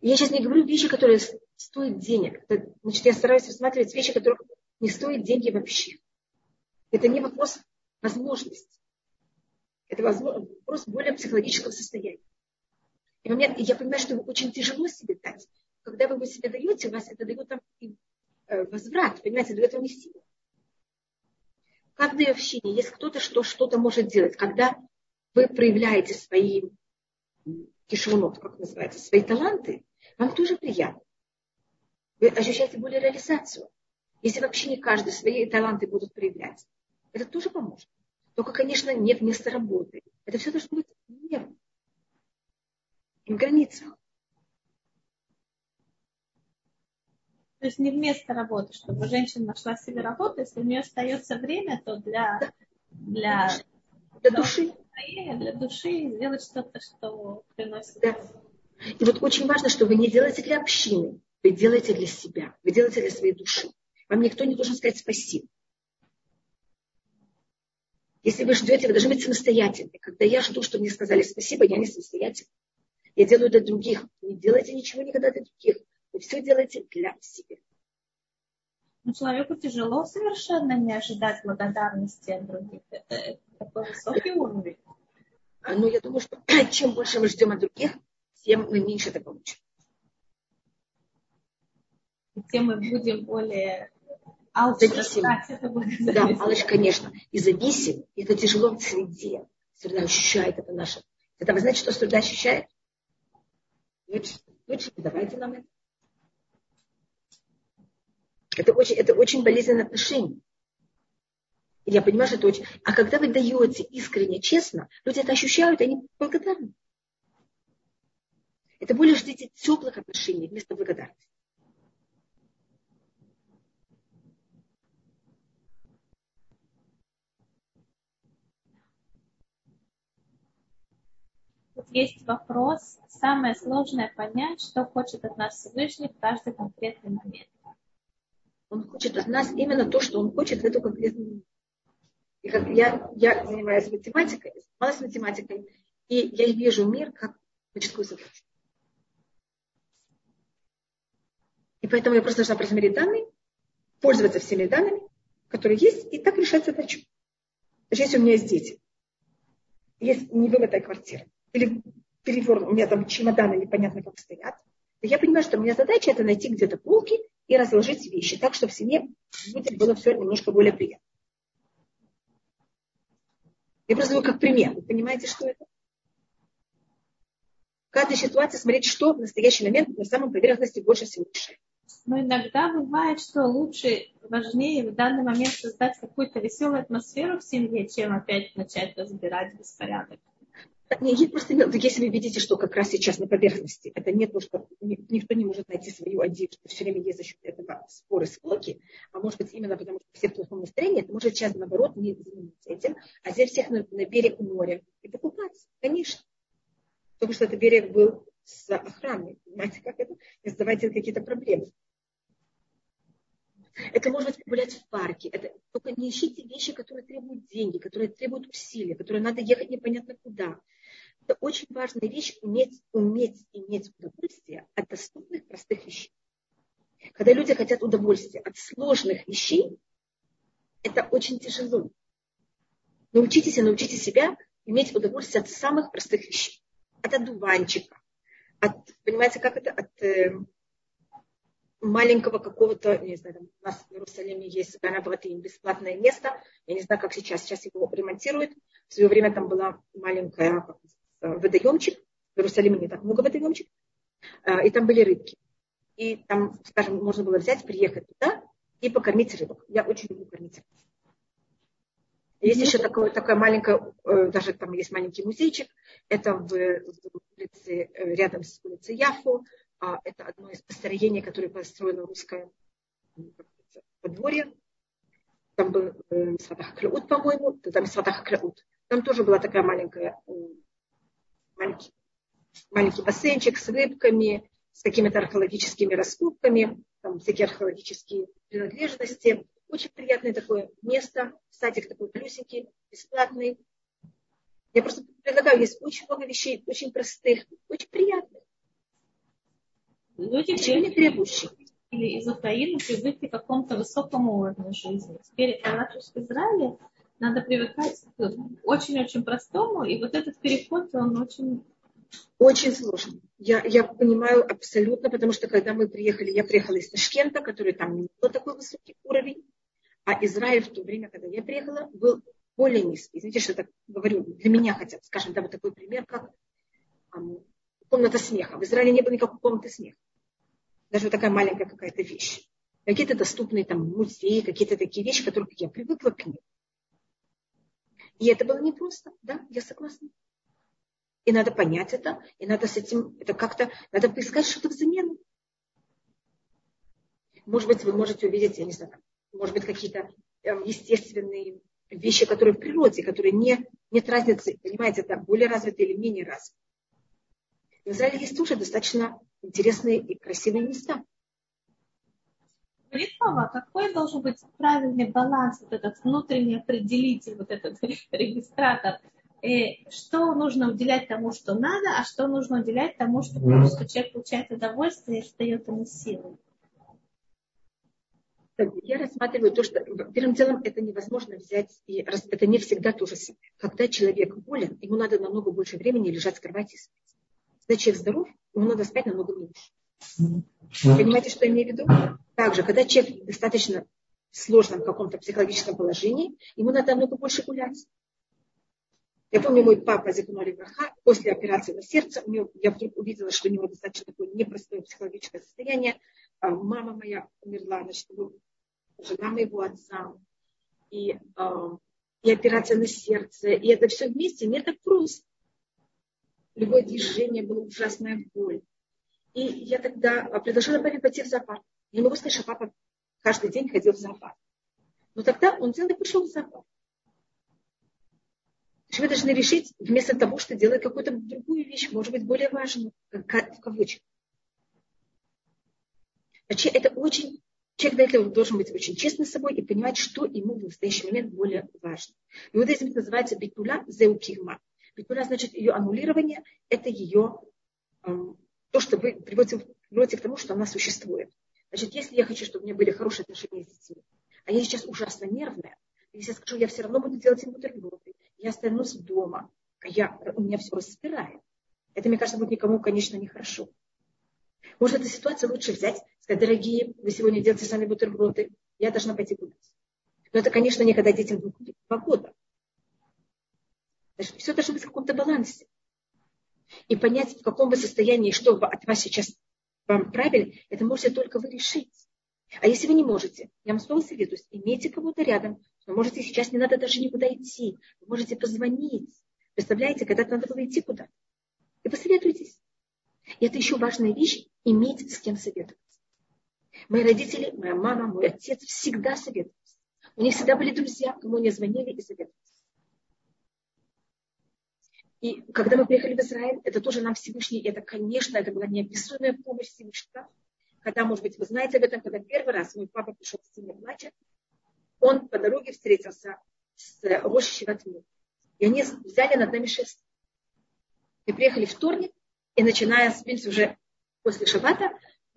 A: я сейчас не говорю вещи, которые стоят денег. Это, значит, я стараюсь рассматривать вещи, которые не стоят деньги вообще. Это не вопрос возможности. Это вопрос более психологического состояния. И момент, и я понимаю, что очень тяжело себе дать. Когда вы себе даете, у вас это дает там возврат, понимаете, дает и силу. В каждой общине есть кто-то, что что-то может делать. Когда вы проявляете свои кишунот, как называется, свои таланты, вам тоже приятно. Вы ощущаете более реализацию. Если вообще не каждый свои таланты будут проявлять, это тоже поможет. Только, конечно, не вместо работы. Это все должно быть в меру. в границах.
C: То есть не вместо работы, чтобы женщина нашла себе работу, если у нее остается время, то для, для,
A: для души
C: для души, сделать что-то, что приносит.
A: Да. И вот очень важно, что вы не делаете для общины, вы делаете для себя, вы делаете для своей души. Вам никто не должен сказать спасибо. Если вы ждете, вы должны быть самостоятельны. Когда я жду, что мне сказали спасибо, я не самостоятельна. Я делаю для других. Не делайте ничего никогда для других. Вы все делаете для себя.
C: Но человеку тяжело совершенно не ожидать благодарности от других. Это, это такой высокий уровень.
A: Ну, я думаю, что чем больше мы ждем от других, тем мы меньше это получим.
C: И тем мы будем более
A: зависим. Да, алчность, конечно. И зависим. И это тяжело в среде. Среда ощущает это наше. Это вы знаете, что среда ощущает? Лучше, лучше давайте нам это. Это очень, это очень болезненное отношение. Я понимаю, что это очень... А когда вы даете искренне, честно, люди это ощущают, они благодарны. Это более ждите теплых отношений вместо благодарности.
C: есть вопрос. Самое сложное понять, что хочет от нас Всевышний в каждый конкретный момент.
A: Он хочет от нас именно то, что он хочет в эту конкретную. И как я, я занимаюсь математикой, занималась математикой, и я вижу мир как початковую задачу. И поэтому я просто должна просмотреть данные, пользоваться всеми данными, которые есть, и так решать задачу. Даже если у меня есть дети, есть невымытая квартира, или перевернут, у меня там чемоданы непонятно как стоят, то я понимаю, что у меня задача это найти где-то полки и разложить вещи так, чтобы в семье людям было все немножко более приятно. Я просто говорю как пример. Вы понимаете, что это? В каждой ситуации смотреть, что в настоящий момент на самом поверхности больше всего решает.
C: Но иногда бывает, что лучше, важнее в данный момент создать какую-то веселую атмосферу в семье, чем опять начать разбирать беспорядок.
A: Я просто если вы видите, что как раз сейчас на поверхности, это не то, что никто не может найти свою одежду, все время есть за счет этого споры, склоки, а может быть именно потому, что все в плохом настроении, это может сейчас наоборот не заниматься этим, а взять всех на, на берег моря и покупаться, конечно. Потому что этот берег был с охраной, понимаете, как это? Не создавайте какие-то проблемы. Это может быть гулять в парке. Это, только не ищите вещи, которые требуют деньги, которые требуют усилия, которые надо ехать непонятно куда. Это очень важная вещь, уметь, уметь иметь удовольствие от доступных простых вещей. Когда люди хотят удовольствия от сложных вещей, это очень тяжело. Научитесь и научите себя иметь удовольствие от самых простых вещей. От одуванчика, от, понимаете, как это, от э, маленького какого-то, не знаю, там, у нас в Иерусалиме есть Ганабатим, бесплатное место. Я не знаю, как сейчас. Сейчас его ремонтируют. В свое время там была маленькая водоемчик. В Иерусалиме не так много водоемчик. А, и там были рыбки. И там, скажем, можно было взять, приехать туда и покормить рыбок. Я очень люблю кормить рыбок. Есть еще такое, такая маленькая, э, даже там есть маленький музейчик. Это в, в улице, э, рядом с улицей Яфу. А это одно из построений, которое построено русское подворье. Там был э, Сватах Клеут, по-моему, там Сватах Клеут. Там тоже была такая маленькая, э, маленький, маленький бассейнчик с рыбками, с какими-то археологическими раскопками, там всякие археологические принадлежности. Очень приятное такое место, садик такой плюсенький, бесплатный. Я просто предлагаю, есть очень много вещей, очень простых, очень приятных.
C: Люди не требующие или из Украины привыкли к какому-то высокому уровню жизни. Теперь, оказавшись в Израиле, надо привыкать к очень-очень простому, и вот этот переход, он очень...
A: Очень сложно. Я, я понимаю абсолютно, потому что когда мы приехали, я приехала из Ташкента, который там не был такой высокий уровень, а Израиль в то время, когда я приехала, был более низкий. Извините, что я так говорю, для меня хотя бы, скажем, да, вот такой пример, как комната смеха. В Израиле не было никакой комнаты смеха даже вот такая маленькая какая-то вещь. Какие-то доступные там музеи, какие-то такие вещи, которые я привыкла к ним. И это было непросто, да, я согласна. И надо понять это, и надо с этим, это как-то, надо поискать что-то взамен. Может быть, вы можете увидеть, я не знаю, может быть, какие-то эм, естественные вещи, которые в природе, которые не, нет разницы, понимаете, это более развитые или менее развитые. В Израиле есть тоже достаточно интересные и красивые места.
C: Ритова, какой должен быть правильный баланс, вот этот внутренний определитель, вот этот регистратор, и э, что нужно уделять тому, что надо, а что нужно уделять тому, что просто человек получает удовольствие и дает ему силы.
A: Я рассматриваю то, что первым делом это невозможно взять, и это не всегда то же самое. Когда человек болен, ему надо намного больше времени лежать в кровати и спать. Когда человек здоров, ему надо спать намного меньше. Понимаете, что я имею в виду? Также, когда человек достаточно в сложном каком-то психологическом положении, ему надо намного больше гулять. Я помню, мой папа Зихуноли Браха, после операции на сердце, у него, я вдруг увидела, что у него достаточно такое непростое психологическое состояние. А, мама моя умерла, значит, жена моего отца. И, а, и операция на сердце. И это все вместе не так просто любое движение было ужасная боль. И я тогда предложила папе пойти в зоопарк. Не могу сказать, что папа каждый день ходил в зоопарк. Но тогда он взял и пошел в зоопарк. Вы должны решить, вместо того, что делать какую-то другую вещь, может быть, более важную, в кавычках. Значит, это очень, человек для этого должен быть очень честным с собой и понимать, что ему в настоящий момент более важно. И вот этим называется битуля зеукигма. Битуля значит ее аннулирование, это ее то, что вы приводите, приводите к тому, что она существует. Значит, если я хочу, чтобы у меня были хорошие отношения с детьми, а я сейчас ужасно нервная, если я скажу, я все равно буду делать им бутерброды, я останусь дома, а я, у меня все распирает. Это, мне кажется, будет никому, конечно, нехорошо. Может, эту ситуацию лучше взять, сказать, дорогие, вы сегодня делаете сами бутерброды, я должна пойти гулять. Но это, конечно, не когда детям два года. Значит, все должно быть в каком-то балансе. И понять, в каком вы состоянии, что от вас сейчас вам правильно, это можете только вы решить. А если вы не можете, я вам снова советую, имейте кого-то рядом, но можете сейчас не надо даже никуда идти, вы можете позвонить. Представляете, когда-то надо было идти куда-то. И посоветуйтесь. И это еще важная вещь, иметь с кем советоваться. Мои родители, моя мама, мой отец всегда советовались. У них всегда были друзья, кому они звонили и советовались. И когда мы приехали в Израиль, это тоже нам Всевышний, это, конечно, это была неописуемая помощь Всевышнего. Когда, может быть, вы знаете об этом, когда первый раз мой папа пришел в сильно плача, он по дороге встретился с Рош Шиватму. И они взяли над нами шест. И приехали вторник, и начиная с принципа уже после шаббата,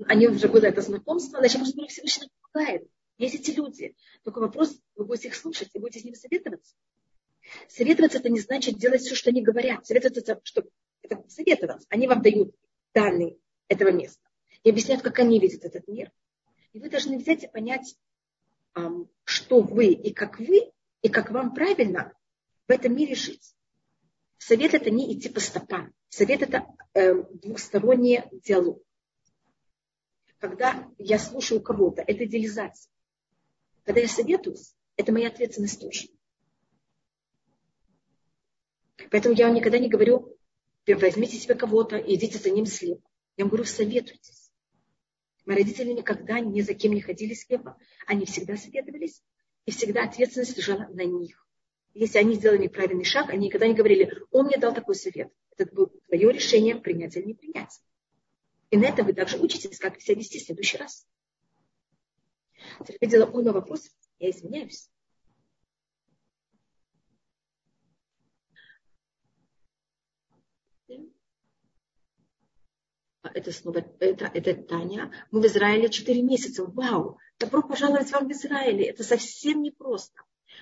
A: они уже было это знакомство, значит, просто Всевышний помогает. Есть эти люди. Только вопрос, вы будете их слушать и будете с ними советоваться. Советоваться это не значит делать все, что они говорят. Советоваться что это советоваться. Они вам дают данные этого места и объясняют, как они видят этот мир. И вы должны взять и понять, что вы и как вы, и как вам правильно в этом мире жить. Совет это не идти по стопам. Совет это э, двухсторонний диалог. Когда я слушаю кого-то, это идеализация. Когда я советуюсь, это моя ответственность тоже. Поэтому я вам никогда не говорю, возьмите себе кого-то и идите за ним слепо. Я вам говорю, советуйтесь. Мои родители никогда ни за кем не ходили слепо. Они всегда советовались, и всегда ответственность лежала на них. Если они сделали неправильный шаг, они никогда не говорили, он мне дал такой совет. Это было твое решение, принять или не принять. И на это вы также учитесь, как себя вести в следующий раз. Я видела мой вопрос, я извиняюсь. Это снова, это, это Таня. Мы в Израиле 4 месяца. Вау! Добро пожаловать вам в Израиле. Это совсем непросто.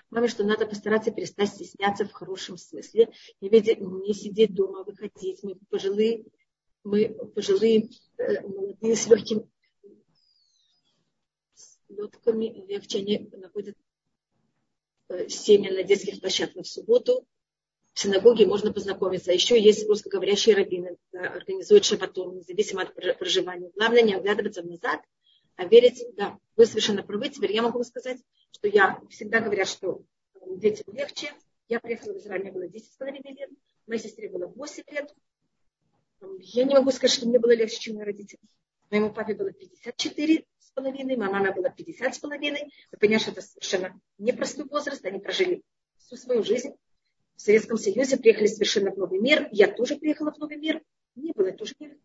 A: Маме, что надо постараться перестать стесняться в хорошем смысле. Не, видеть, не сидеть дома, выходить. Мы пожилые, мы пожилые, э, молодые с легким летками. Легче они находят э, семьи на детских площадках в субботу в синагоге можно познакомиться. Еще есть русскоговорящие раввины, организуют шабатон, независимо от проживания. Главное не оглядываться назад, а верить, да, вы совершенно правы. Теперь я могу сказать, что я всегда говорят, что детям легче. Я приехала в Израиль, мне было 10 с половиной лет, моей сестре было 8 лет. Я не могу сказать, что мне было легче, чем мои родители. Моему папе было 54 с половиной, моей маме было 50 с половиной. Вы понимаете, что это совершенно непростой возраст, они прожили всю свою жизнь в Советском Союзе приехали совершенно в новый мир. Я тоже приехала в новый мир. Не было тоже не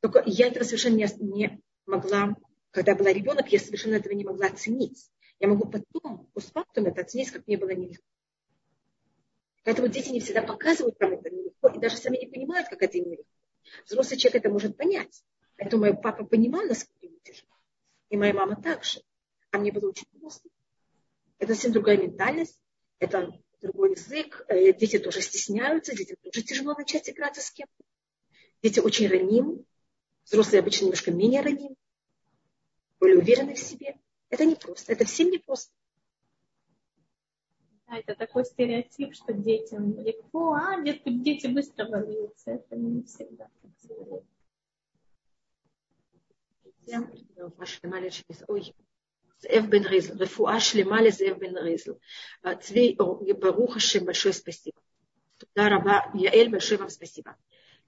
A: Только я этого совершенно не, не могла, когда была ребенок, я совершенно этого не могла оценить. Я могу потом, постфактум это оценить, как мне было нелегко. Поэтому дети не всегда показывают, как это нелегко, и даже сами не понимают, как это нелегко. Взрослый человек это может понять. Поэтому мой папа понимал, насколько ему тяжело. И моя мама также. А мне было очень просто. Это совсем другая ментальность. Это другой язык, э, дети тоже стесняются, детям тоже тяжело начать играться с кем-то. Дети очень ранимы, взрослые обычно немножко менее ранимы, более уверены в себе. Это не просто, это всем не просто.
C: Да, это такой стереотип, что детям легко, а дети, дети быстро волнуются. Это не всегда так.
A: Ой, Зев бен Ризл. Рефуа шлема Зев бен Ризл. Цви, Барух Хашем, большое спасибо. Туда раба Яэль, большое вам спасибо.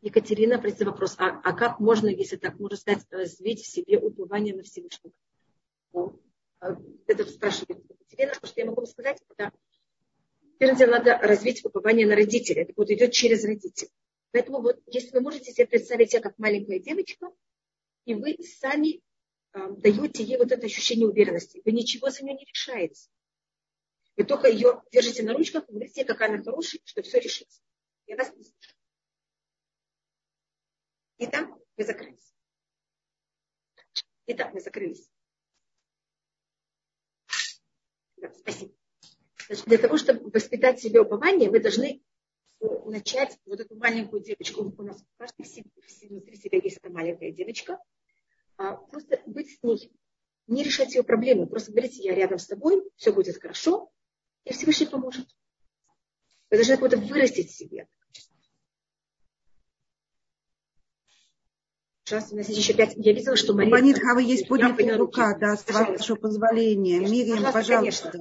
A: Екатерина просит вопрос, а, а как можно, если так можно сказать, развить в себе упование на Всевышнего? Ну, это спрашивает Екатерина, что я могу сказать, это первым надо развить упование на родителей. Это будет идет через родителей. Поэтому вот, если вы можете себе представить себя как маленькая девочка, и вы сами даете ей вот это ощущение уверенности. Вы ничего за нее не решаете. Вы только ее держите на ручках, говорите, какая она хорошая, что все решится. Я вас не слышу. Итак, мы закрылись. Итак, мы закрылись. Да, спасибо. Значит, для того, чтобы воспитать себе упование, вы должны начать вот эту маленькую девочку. У нас у каждого внутри себя есть эта маленькая девочка. А просто быть с ней, не решать ее проблемы. Просто говорите, я рядом с тобой, все будет хорошо, и Всевышний поможет. Вы должны какое-то вырастить в себе. Сейчас у нас есть еще пять. Я видела, что Мария...
B: Панит Хава есть поднятая рука, да, с вашего позволения. Мириам, пожалуйста.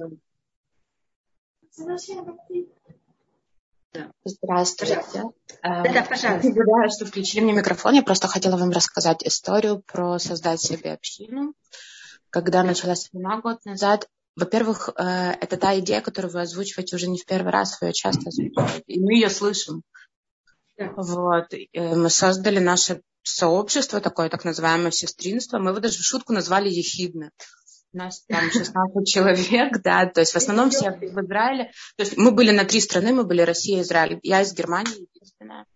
D: Да. Здравствуйте. Да, да, пожалуйста. Благодарю, что включили мне микрофон. Я просто хотела вам рассказать историю про создать себе общину. Когда началась война год назад, во-первых, э, это та идея, которую вы озвучиваете уже не в первый раз, вы ее часто озвучиваете, и мы ее слышим. Да. Вот. Мы создали наше сообщество, такое так называемое сестринство. Мы его даже в шутку назвали ехидно. У нас там 16 человек, да, то есть в основном все в Израиле. То есть мы были на три страны, мы были Россия, Израиль. Я из Германии единственная.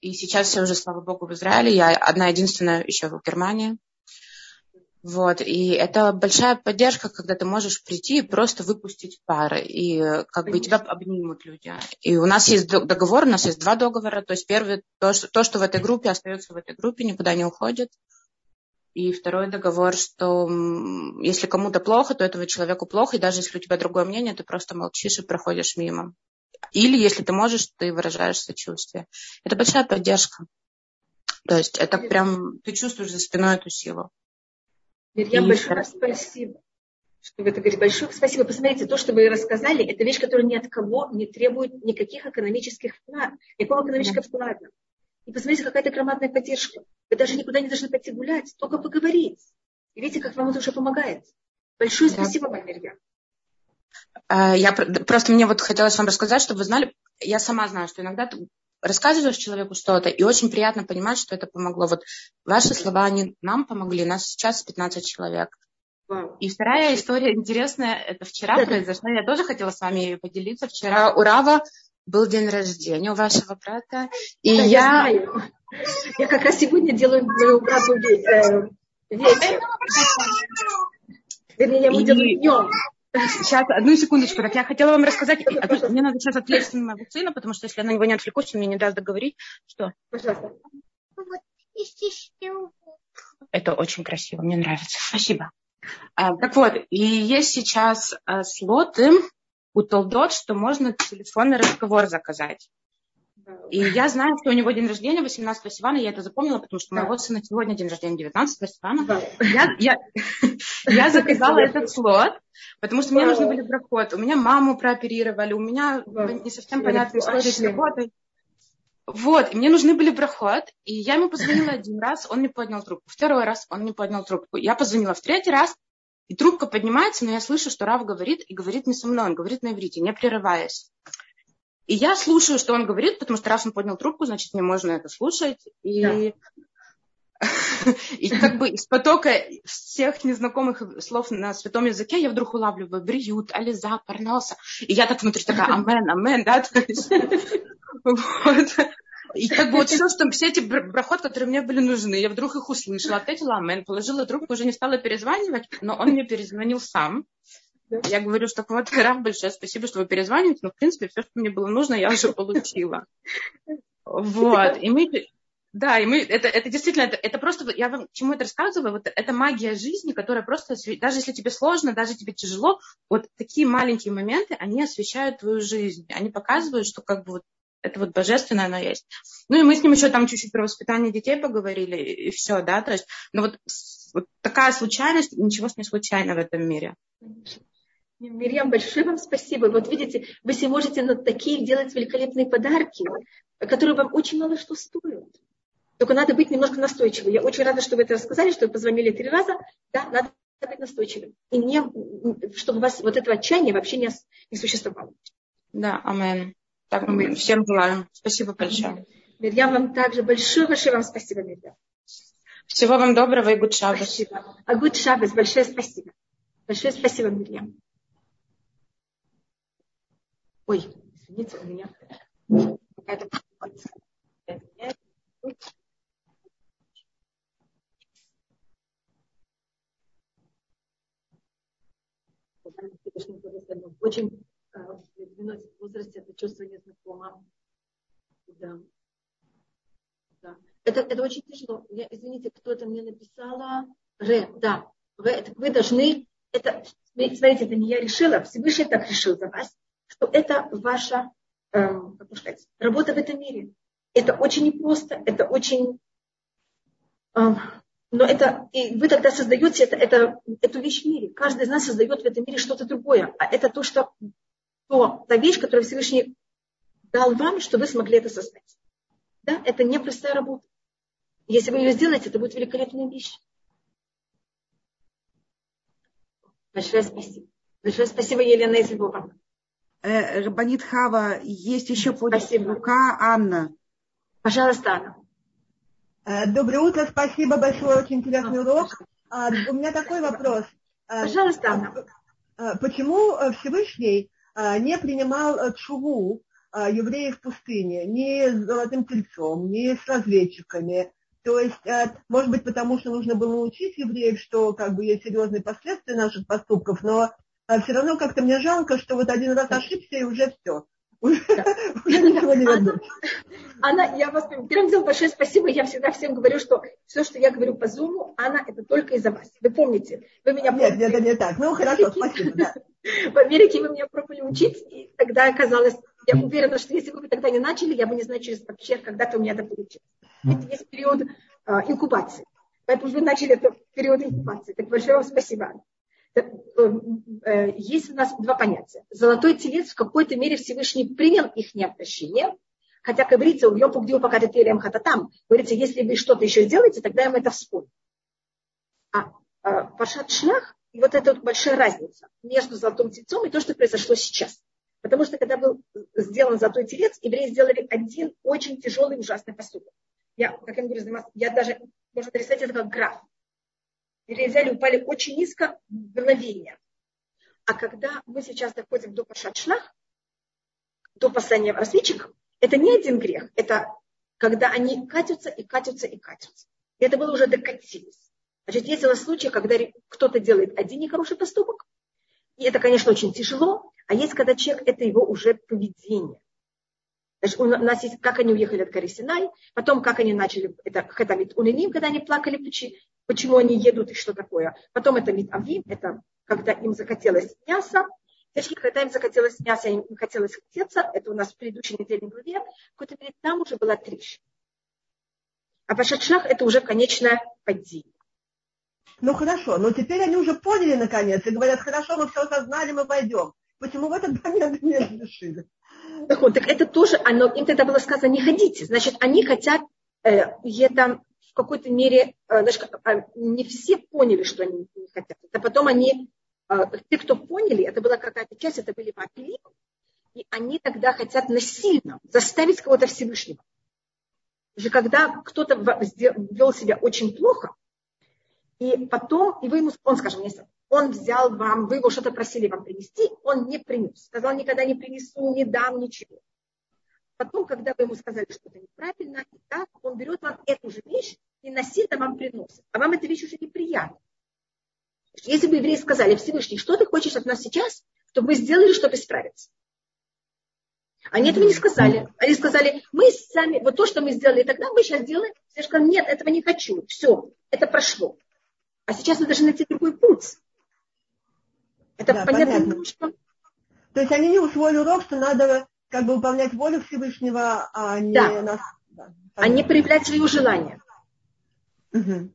D: И сейчас все уже, слава богу, в Израиле. Я одна единственная еще в Германии. Вот, и это большая поддержка, когда ты можешь прийти и просто выпустить пары, и как бы тебя обнимут люди. И у нас есть договор, у нас есть два договора. То есть первый, то, что, то, что в этой группе остается в этой группе, никуда не уходит. И второй договор, что если кому-то плохо, то этому человеку плохо, и даже если у тебя другое мнение, ты просто молчишь и проходишь мимо. Или если ты можешь, ты выражаешь сочувствие. Это большая поддержка. То есть это прям, ты чувствуешь за спиной эту силу.
A: Мирьям, и... большое спасибо, что вы это говорите. Большое спасибо. Посмотрите, то, что вы рассказали, это вещь, которая ни от кого не требует никаких экономических вкладов, никакого экономического вклада. И посмотрите, какая-то громадная поддержка. Вы даже никуда не должны пойти гулять, только поговорить. И видите, как вам это уже помогает. Большое да. спасибо, Мальмирья.
D: А, я просто мне вот хотелось вам рассказать, чтобы вы знали, я сама знаю, что иногда ты рассказываешь человеку что-то, и очень приятно понимать, что это помогло. Вот ваши слова, они нам помогли, нас сейчас 15 человек. И вторая история интересная, это вчера да, произошло, я тоже хотела с вами поделиться. Вчера у Рава был день рождения у вашего брата. И да, я... я знаю.
A: Я как раз сегодня делаю моему брату вечер. Вернее, я ему и... делаю днем.
D: Сейчас, одну секундочку. Так я хотела вам рассказать. Да, мне надо сейчас отвлечься на моего сына, потому что если я на него не отвлекусь, он мне не даст договорить. Что? Пожалуйста. Это очень красиво, мне нравится. Спасибо. А, так вот, и есть сейчас а, слоты у Толдот, что можно телефонный разговор заказать. И я знаю, что у него день рождения 18 Сивана, я это запомнила, потому что у моего сына сегодня день рождения 19 Сивана. Я, я, я заказала этот слот, потому что мне нужны были брахот. У меня маму прооперировали, у меня не совсем понятная история с работой. Вот, и мне нужны были брахот, и я ему позвонила один раз, он не поднял трубку. Второй раз он не поднял трубку. Я позвонила в третий раз, и трубка поднимается, но я слышу, что Рав говорит, и говорит не со мной, он говорит на иврите, не прерываясь. И я слушаю, что он говорит, потому что раз он поднял трубку, значит, мне можно это слушать. И, да. и как бы из потока всех незнакомых слов на святом языке я вдруг улавливаю бриют, ализа, парноса. И я так внутри такая, амен, амен, да? Вот. И как бы вот все, что все эти брахот, которые мне были нужны, я вдруг их услышала, ответила амен, положила трубку, уже не стала перезванивать, но он мне перезвонил сам. Я говорю, что вот, Раф, большое спасибо, что вы перезваниваете, но, в принципе, все, что мне было нужно, я уже получила. Вот. И мы, да, и мы, это, это действительно, это, это просто, я вам чему это рассказываю, вот это магия жизни, которая просто, даже если тебе сложно, даже тебе тяжело, вот такие маленькие моменты, они освещают твою жизнь, они показывают, что как бы вот это вот божественное оно есть. Ну и мы с ним еще там чуть-чуть про воспитание детей поговорили, и все, да, то есть, ну вот, вот такая случайность, ничего не случайно в этом мире.
A: Мирьям, большое вам спасибо. Вот видите, вы себе можете на такие делать великолепные подарки, которые вам очень мало что стоят. Только надо быть немножко настойчивым. Я очень рада, что вы это рассказали, что вы позвонили три раза. Да, надо быть настойчивым. И мне, чтобы у вас вот этого отчаяния вообще не, не существовало.
D: Да, амен. Так мы. всем желаю. Спасибо большое.
A: Мирьям, вам также большое-большое вам спасибо, Мирьям.
D: Всего вам доброго и гуд шабас.
A: Спасибо. А гуд шабас, большое спасибо. Большое спасибо, Мирьям. Ой, извините, у меня какая-то... Очень э, э, в возрасте это чувство незнакомо. Да. да. Это, это очень тяжело. Я, извините, кто-то мне написала. Ре, да. Вы, это, вы должны, это, смотрите, это не я решила, Всевышний так решил за вас, что это ваша, эм, как сказать, работа в этом мире. Это очень непросто, это очень эм, но это, и вы тогда создаете это, это, эту вещь в мире. Каждый из нас создает в этом мире что-то другое. А это то, что, то, та вещь, которую Всевышний дал вам, что вы смогли это создать. Да, это непростая работа. Если вы ее сделаете, это будет великолепная вещь. Большое спасибо. Большое спасибо, Елена из Львова.
B: Э, Рабанит Хава, есть еще Спасибо. рука Анна.
A: Пожалуйста, Анна.
E: Э, доброе утро, спасибо большое, очень интересный урок. А, у меня такой вопрос.
A: Э, Пожалуйста, Анна.
E: Э, почему Всевышний не принимал чуву евреев в пустыне ни с золотым тельцом, ни с разведчиками? То есть, может быть, потому что нужно было научить евреев, что как бы есть серьезные последствия наших поступков, но все равно как-то мне жалко, что вот один раз ошибся и уже все. Уже,
A: ничего не вернуть. Анна, я вас первым делом большое спасибо. Я всегда всем говорю, что все, что я говорю по зуму, Анна, это только из-за вас. Вы помните? Вы меня
E: Нет, нет, это не так. Ну, хорошо, спасибо. Да.
A: В Америке вы меня пробовали учить, и тогда оказалось, я уверена, что если бы вы тогда не начали, я бы не знаю, через вообще когда-то у меня это получилось. Это есть период а, инкубации. Поэтому вы начали этот период инкубации. Так большое вам спасибо. Э, э, есть у нас два понятия. Золотой телец в какой-то мере Всевышний принял их необращение, хотя, как говорится, у Йопу где пока ты хататам, говорится, если вы что-то еще сделаете, тогда им это вспомню. А, а Пашат Шлях, и вот это вот большая разница между золотым тельцом и то, что произошло сейчас. Потому что когда был сделан золотой телец, евреи сделали один очень тяжелый, ужасный поступок. Я, как я говорю, я даже, можно нарисовать это как граф взяли, упали очень низко в мгновение. А когда мы сейчас доходим до пашатшлах, до послания разведчиков, это не один грех, это когда они катятся и катятся и катятся. И это было уже докатились. Значит, есть у нас случай, когда кто-то делает один нехороший поступок, и это, конечно, очень тяжело, а есть, когда человек, это его уже поведение. Значит, у нас есть, как они уехали от горы Синай, потом, как они начали, это хатамит униним, когда они плакали, почему они едут и что такое. Потом это митавим, это когда им захотелось мяса. Теперь, когда им захотелось мяса, им хотелось хотеться, это у нас в предыдущей недельной главе, какой-то мере там уже была трещина. А пашатшлах это уже конечное падение.
E: Ну хорошо, но теперь они уже поняли наконец и говорят, хорошо, мы все осознали, мы пойдем. Почему в этот момент не решили?
A: Так вот, так это тоже, оно, им тогда было сказано, не ходите. Значит, они хотят, э, это в какой-то мере, э, значит, а, не все поняли, что они не хотят. Это потом они, э, те, кто поняли, это была какая-то часть, это были мапили, и они тогда хотят насильно заставить кого-то Всевышнего. Же когда кто-то вел себя очень плохо, и потом, и вы ему, он, скажем, если он взял вам, вы его что-то просили вам принести, он не принес. Сказал, никогда не принесу, не дам, ничего. Потом, когда вы ему сказали что-то неправильно, и так, он берет вам эту же вещь и насильно вам приносит. А вам эта вещь уже неприятна. Если бы евреи сказали, Всевышний, что ты хочешь от нас сейчас, чтобы мы сделали, чтобы исправиться. Они этого не сказали. Они сказали, мы сами, вот то, что мы сделали тогда, мы сейчас делаем. Все сказали, нет, этого не хочу. Все, это прошло. А сейчас мы должны найти другой путь. Это да, понятно, понятно. что...
E: То есть они не усвоили урок, что надо как бы выполнять волю Всевышнего, а не
A: да. нас. Да, а не проявлять свои желания. Угу.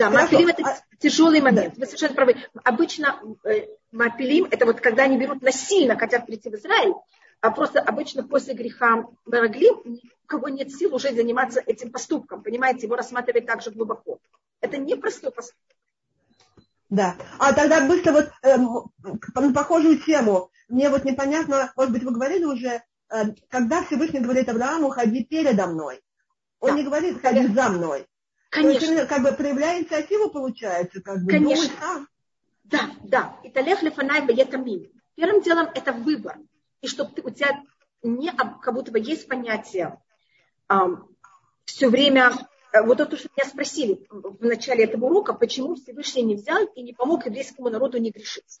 A: Да, мапилим это а... тяжелый момент. Да. Вы совершенно правы. Обычно э, мапилим это вот когда они берут насильно, хотят прийти в Израиль, а просто обычно после греха Бараглим у кого нет сил уже заниматься этим поступком. Понимаете, его рассматривать так же глубоко. Это непростой поступок.
E: Да. А тогда быстро вот э, на похожую тему. Мне вот непонятно, может быть, вы говорили уже, э, когда Всевышний говорит Аврааму, ходи передо мной. Он да. не говорит, ходи за мной.
A: Конечно.
E: То есть, как бы проявляя инициативу, получается, как бы.
A: Конечно. Сам. Да, да. И талех лефанай баетамин. Первым делом это выбор. И чтобы ты, у тебя не, как будто бы есть понятие эм, все время вот то, что меня спросили в начале этого урока, почему Всевышний не взял и не помог еврейскому народу не грешить.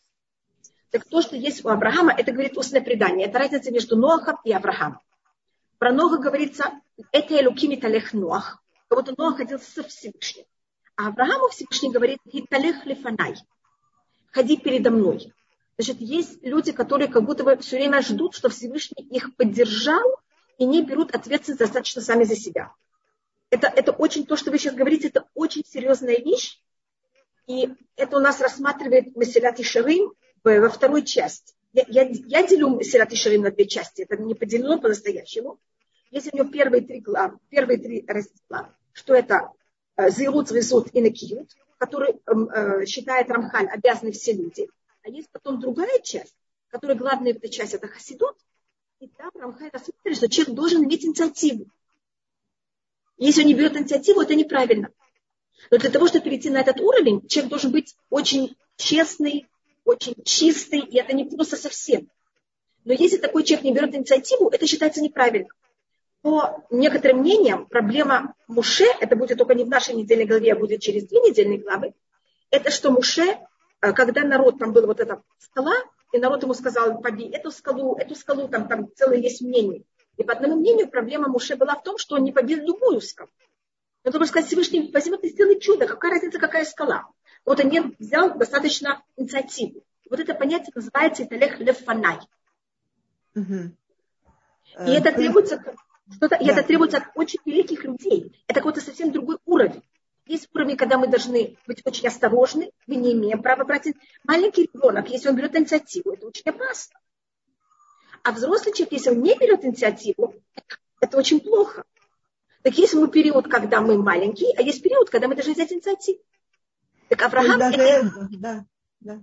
A: Так то, что есть у Авраама, это говорит устное предание. Это разница между Ноахом и Авраамом. Про Ноха говорится, это Элукими Талех Ноах. Как будто Ноах ходил со Всевышним. А Аврааму Всевышний говорит, Талех Лифанай. Ходи передо мной. Значит, есть люди, которые как будто бы все время ждут, что Всевышний их поддержал и не берут ответственность достаточно сами за себя. Это, это очень, то, что вы сейчас говорите, это очень серьезная вещь. И это у нас рассматривает Месилят и Шарим во второй части. Я, я, я делю Месилят и Шарим на две части. Это не поделено по-настоящему. Есть у него первые три главы, первые три раздела, что это э, Зирут, Резут и Накиют, который эм, э, считает Рамхаль обязаны все люди. А есть потом другая часть, которая главная в этой части, это Хасидут. И там Рамхаль рассматривает, что человек должен иметь инициативу. Если он не берет инициативу, это неправильно. Но для того, чтобы перейти на этот уровень, человек должен быть очень честный, очень чистый, и это не просто совсем. Но если такой человек не берет инициативу, это считается неправильно. По некоторым мнениям, проблема Муше, это будет только не в нашей недельной главе, а будет через две недельные главы, это что Муше, э, когда народ, там была вот эта скала, и народ ему сказал, побей эту скалу, эту скалу, там, там целое есть мнение. И по одному мнению проблема Муше была в том, что он не побил любую скалу. Но должен сказать Всевышний, возьми ты сделай чудо, какая разница, какая скала. Вот он не взял достаточно инициативу. Вот это понятие называется Италех Лефанай. Угу. И это э, требуется, что-то, и это требуется от очень великих людей. Это какой-то совсем другой уровень. Есть уровень, когда мы должны быть очень осторожны, мы не имеем права брать. Маленький ребенок, если он берет инициативу, это очень опасно. А взрослый человек, если он не берет инициативу, это очень плохо. Так есть мы период, когда мы маленькие, а есть период, когда мы должны взять инициативу. Так Авраам это... это... Да, да.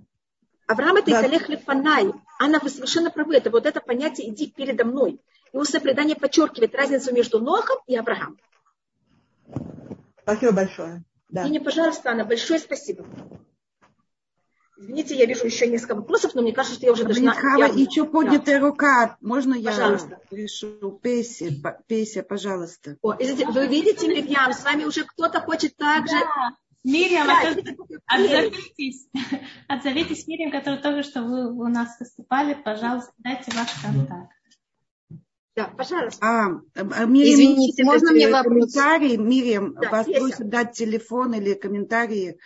A: Авраам это да. Лефанай. Анна, вы совершенно правы. Это вот это понятие «иди передо мной». И устное предание подчеркивает разницу между Нохом и Авраамом.
E: Спасибо большое.
A: Да. И не, пожалуйста, Анна, большое спасибо. Извините, я вижу еще несколько вопросов, но мне кажется, что я уже должна...
B: Хава, я... еще поднятая да. рука. Можно я пожалуйста. решу? Песя, Песя, пожалуйста.
A: О, извините, вы видите, Мирьям, с вами уже кто-то хочет так же... Да.
C: Мирьям, да, отзовитесь. Отзовитесь, Мирьям, который тоже, что вы у нас выступали. Пожалуйста, дайте ваш контакт.
A: Да, пожалуйста. А,
B: а Мириам, Извините, можно мне вопрос? Комментарий, Мириам, да, вас просят дать телефон или комментарии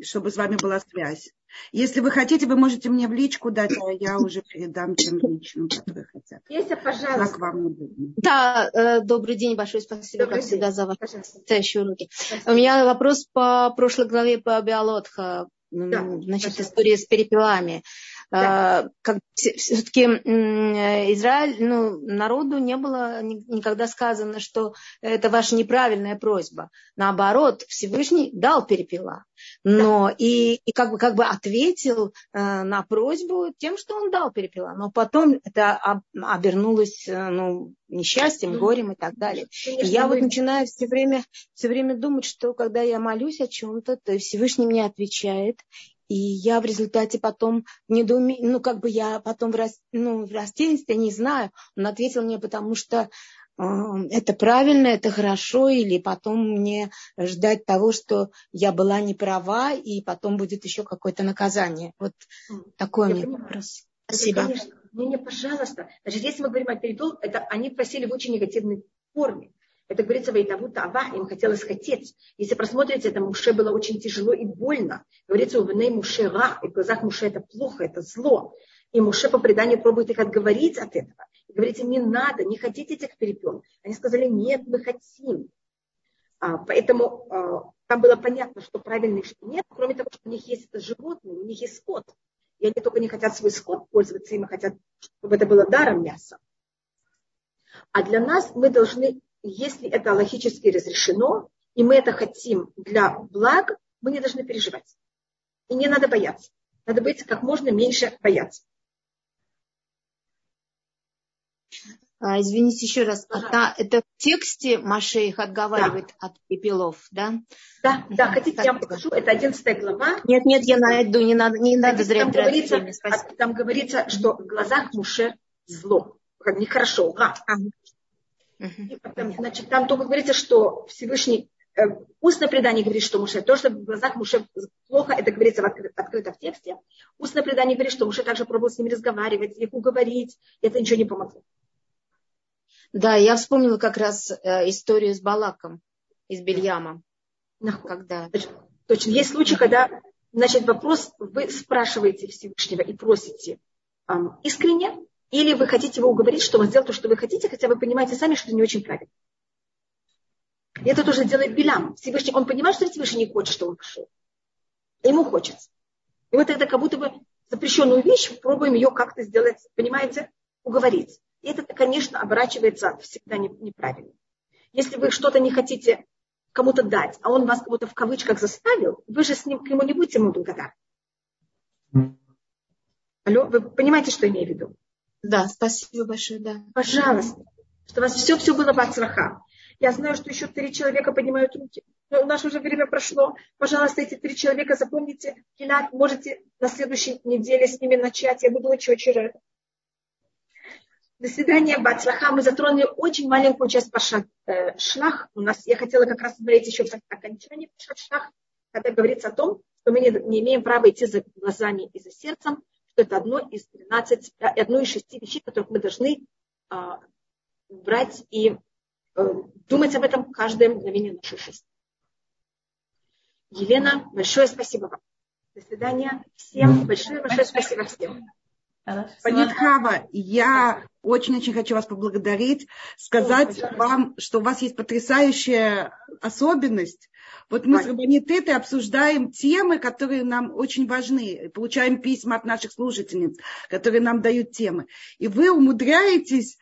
B: чтобы с вами была связь. Если вы хотите, вы можете мне в личку дать, а я уже передам тем личным, которые хотят.
A: Если, пожалуйста.
F: Как вам удобно. Да, э, добрый день, большое спасибо, добрый как день. всегда, за ваши потрясающие уроки. Спасибо. У меня вопрос по прошлой главе по Биолотха. Да, значит, пожалуйста. история с перепелами. Да. А, как, все-таки Израиль, ну, народу не было никогда сказано, что это ваша неправильная просьба. Наоборот, Всевышний дал перепела. Но да. и, и как, бы, как бы ответил э, на просьбу тем, что он дал перепела. Но потом это обернулось э, ну, несчастьем, горем и так далее. Конечно, и я вы... вот начинаю все время, все время думать, что когда я молюсь о чем-то, то Всевышний мне отвечает. И я в результате потом не недоуме... ну, как бы я потом в, рас... ну, в растерянности, не знаю. Он ответил мне, потому что э, это правильно, это хорошо, или потом мне ждать того, что я была не права, и потом будет еще какое-то наказание. Вот такой у меня вопрос.
A: Спасибо. конечно. Не, не, пожалуйста. Значит, если мы говорим о передол, это они просили в очень негативной форме. Это говорится Вайтаву Тава, им хотелось хотеть. Если просмотрите, это Муше было очень тяжело и больно. Говорится, у Веней Муше Ра, и в глазах Муше это плохо, это зло. И Муше по преданию пробует их отговорить от этого. И говорите, не надо, не хотите этих перепел. Они сказали, нет, мы хотим. А, поэтому а, там было понятно, что правильно что нет, кроме того, что у них есть это животное, у них есть скот. И они только не хотят свой скот пользоваться им, а хотят, чтобы это было даром мясо. А для нас мы должны если это логически разрешено, и мы это хотим для блага, мы не должны переживать. И не надо бояться. Надо быть как можно меньше бояться.
F: А, извините еще раз, это, это в тексте Маше их отговаривает да. от пепелов, да?
A: Да, да, хотите, я вам покажу, это 11 глава.
F: Нет, нет, я найду, не надо, не надо зря
A: там говорится, время, там говорится, что в глазах Муше зло, нехорошо, га. Ага. Потом, значит, там только говорится, что Всевышний Э, устное предание говорит, что Муше, то, что в глазах Муше плохо, это говорится в открыто, открыто в тексте. Устное предание говорит, что Муше также пробовал с ними разговаривать, их уговорить, и это ничего не помогло.
D: Да, я вспомнила как раз э, историю с Балаком из Бельяма. Когда...
A: Точно. Есть случаи, когда, значит, вопрос, вы спрашиваете Всевышнего и просите эм, искренне, или вы хотите его уговорить, что он сделал то, что вы хотите, хотя вы понимаете сами, что это не очень правильно. И это тоже делает Билям. Всевышний, он понимает, что Всевышний не хочет, что он пошел. Ему хочется. И вот это как будто бы запрещенную вещь, пробуем ее как-то сделать, понимаете, уговорить. И это, конечно, оборачивается всегда неправильно. Если вы что-то не хотите кому-то дать, а он вас кому-то в кавычках заставил, вы же с ним к нему не будете ему благодарны. Алло, вы понимаете, что я имею в виду?
D: Да, спасибо большое, да.
A: Пожалуйста, что у вас все-все было в отсрахах. Я знаю, что еще три человека поднимают руки. Но наше уже время прошло. Пожалуйста, эти три человека запомните. Гилат, можете на следующей неделе с ними начать. Я буду очень-очень рада. До свидания, Бацлаха. Мы затронули очень маленькую часть Пашат э, Шлах. У нас, я хотела как раз говорить еще в окончании Пашат Шлах, когда говорится о том, что мы не, не имеем права идти за глазами и за сердцем, что это одно из 13, э, одно из шести вещей, которых мы должны э, брать и Э, думать об этом каждое мгновение нашей жизни. Елена, большое спасибо вам. До свидания. Всем большое-большое спасибо всем.
B: Панитхава, я очень-очень хочу вас поблагодарить, сказать Ой, вам, что у вас есть потрясающая особенность. Вот мы Ой. с Рабанитетой обсуждаем темы, которые нам очень важны, получаем письма от наших слушательниц, которые нам дают темы. И вы умудряетесь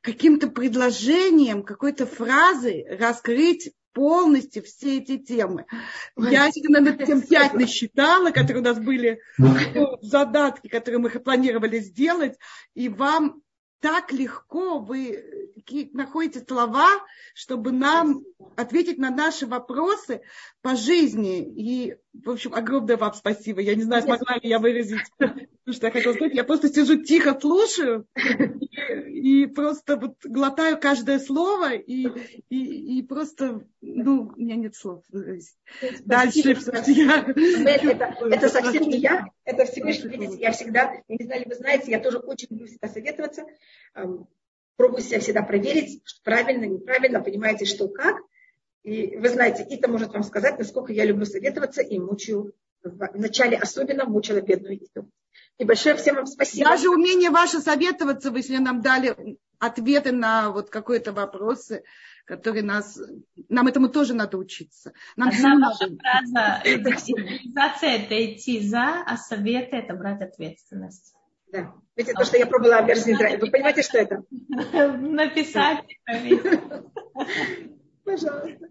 B: каким-то предложением, какой-то фразой раскрыть полностью все эти темы. Я над тем пять насчитала, которые у нас были ну, задатки, которые мы планировали сделать, и вам так легко вы находите слова, чтобы нам ответить на наши вопросы по жизни. И, в общем, огромное вам спасибо. Я не знаю, смогла ли я выразить, что я хотела сказать. Я просто сижу тихо, слушаю и, и просто вот глотаю каждое слово и, и, и просто, ну, у меня нет слов.
A: Дальше. Это, это совсем не я, это лишь, видите, я всегда, я не знаю, ли вы знаете, я тоже очень люблю всегда советоваться пробую себя всегда проверить, правильно, неправильно, понимаете, что как. И вы знаете, Ита может вам сказать, насколько я люблю советоваться и мучаю, вначале особенно мучила бедную Иту. И большое всем вам спасибо.
B: Даже умение ваше советоваться, вы если нам дали ответы на вот какие-то вопросы, которые нас... Нам этому тоже надо учиться. Нам
C: Одна ваша фраза, это цивилизация это идти за, а советы это брать ответственность.
A: Да. Видите, то, что я пробовала версию Вы понимаете, что это?
C: Написать.
A: Пожалуйста.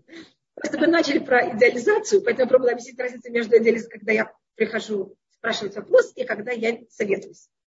A: Просто мы начали про идеализацию, поэтому я пробовала объяснить разницу между идеализацией, когда я прихожу спрашивать вопрос, и когда я советуюсь.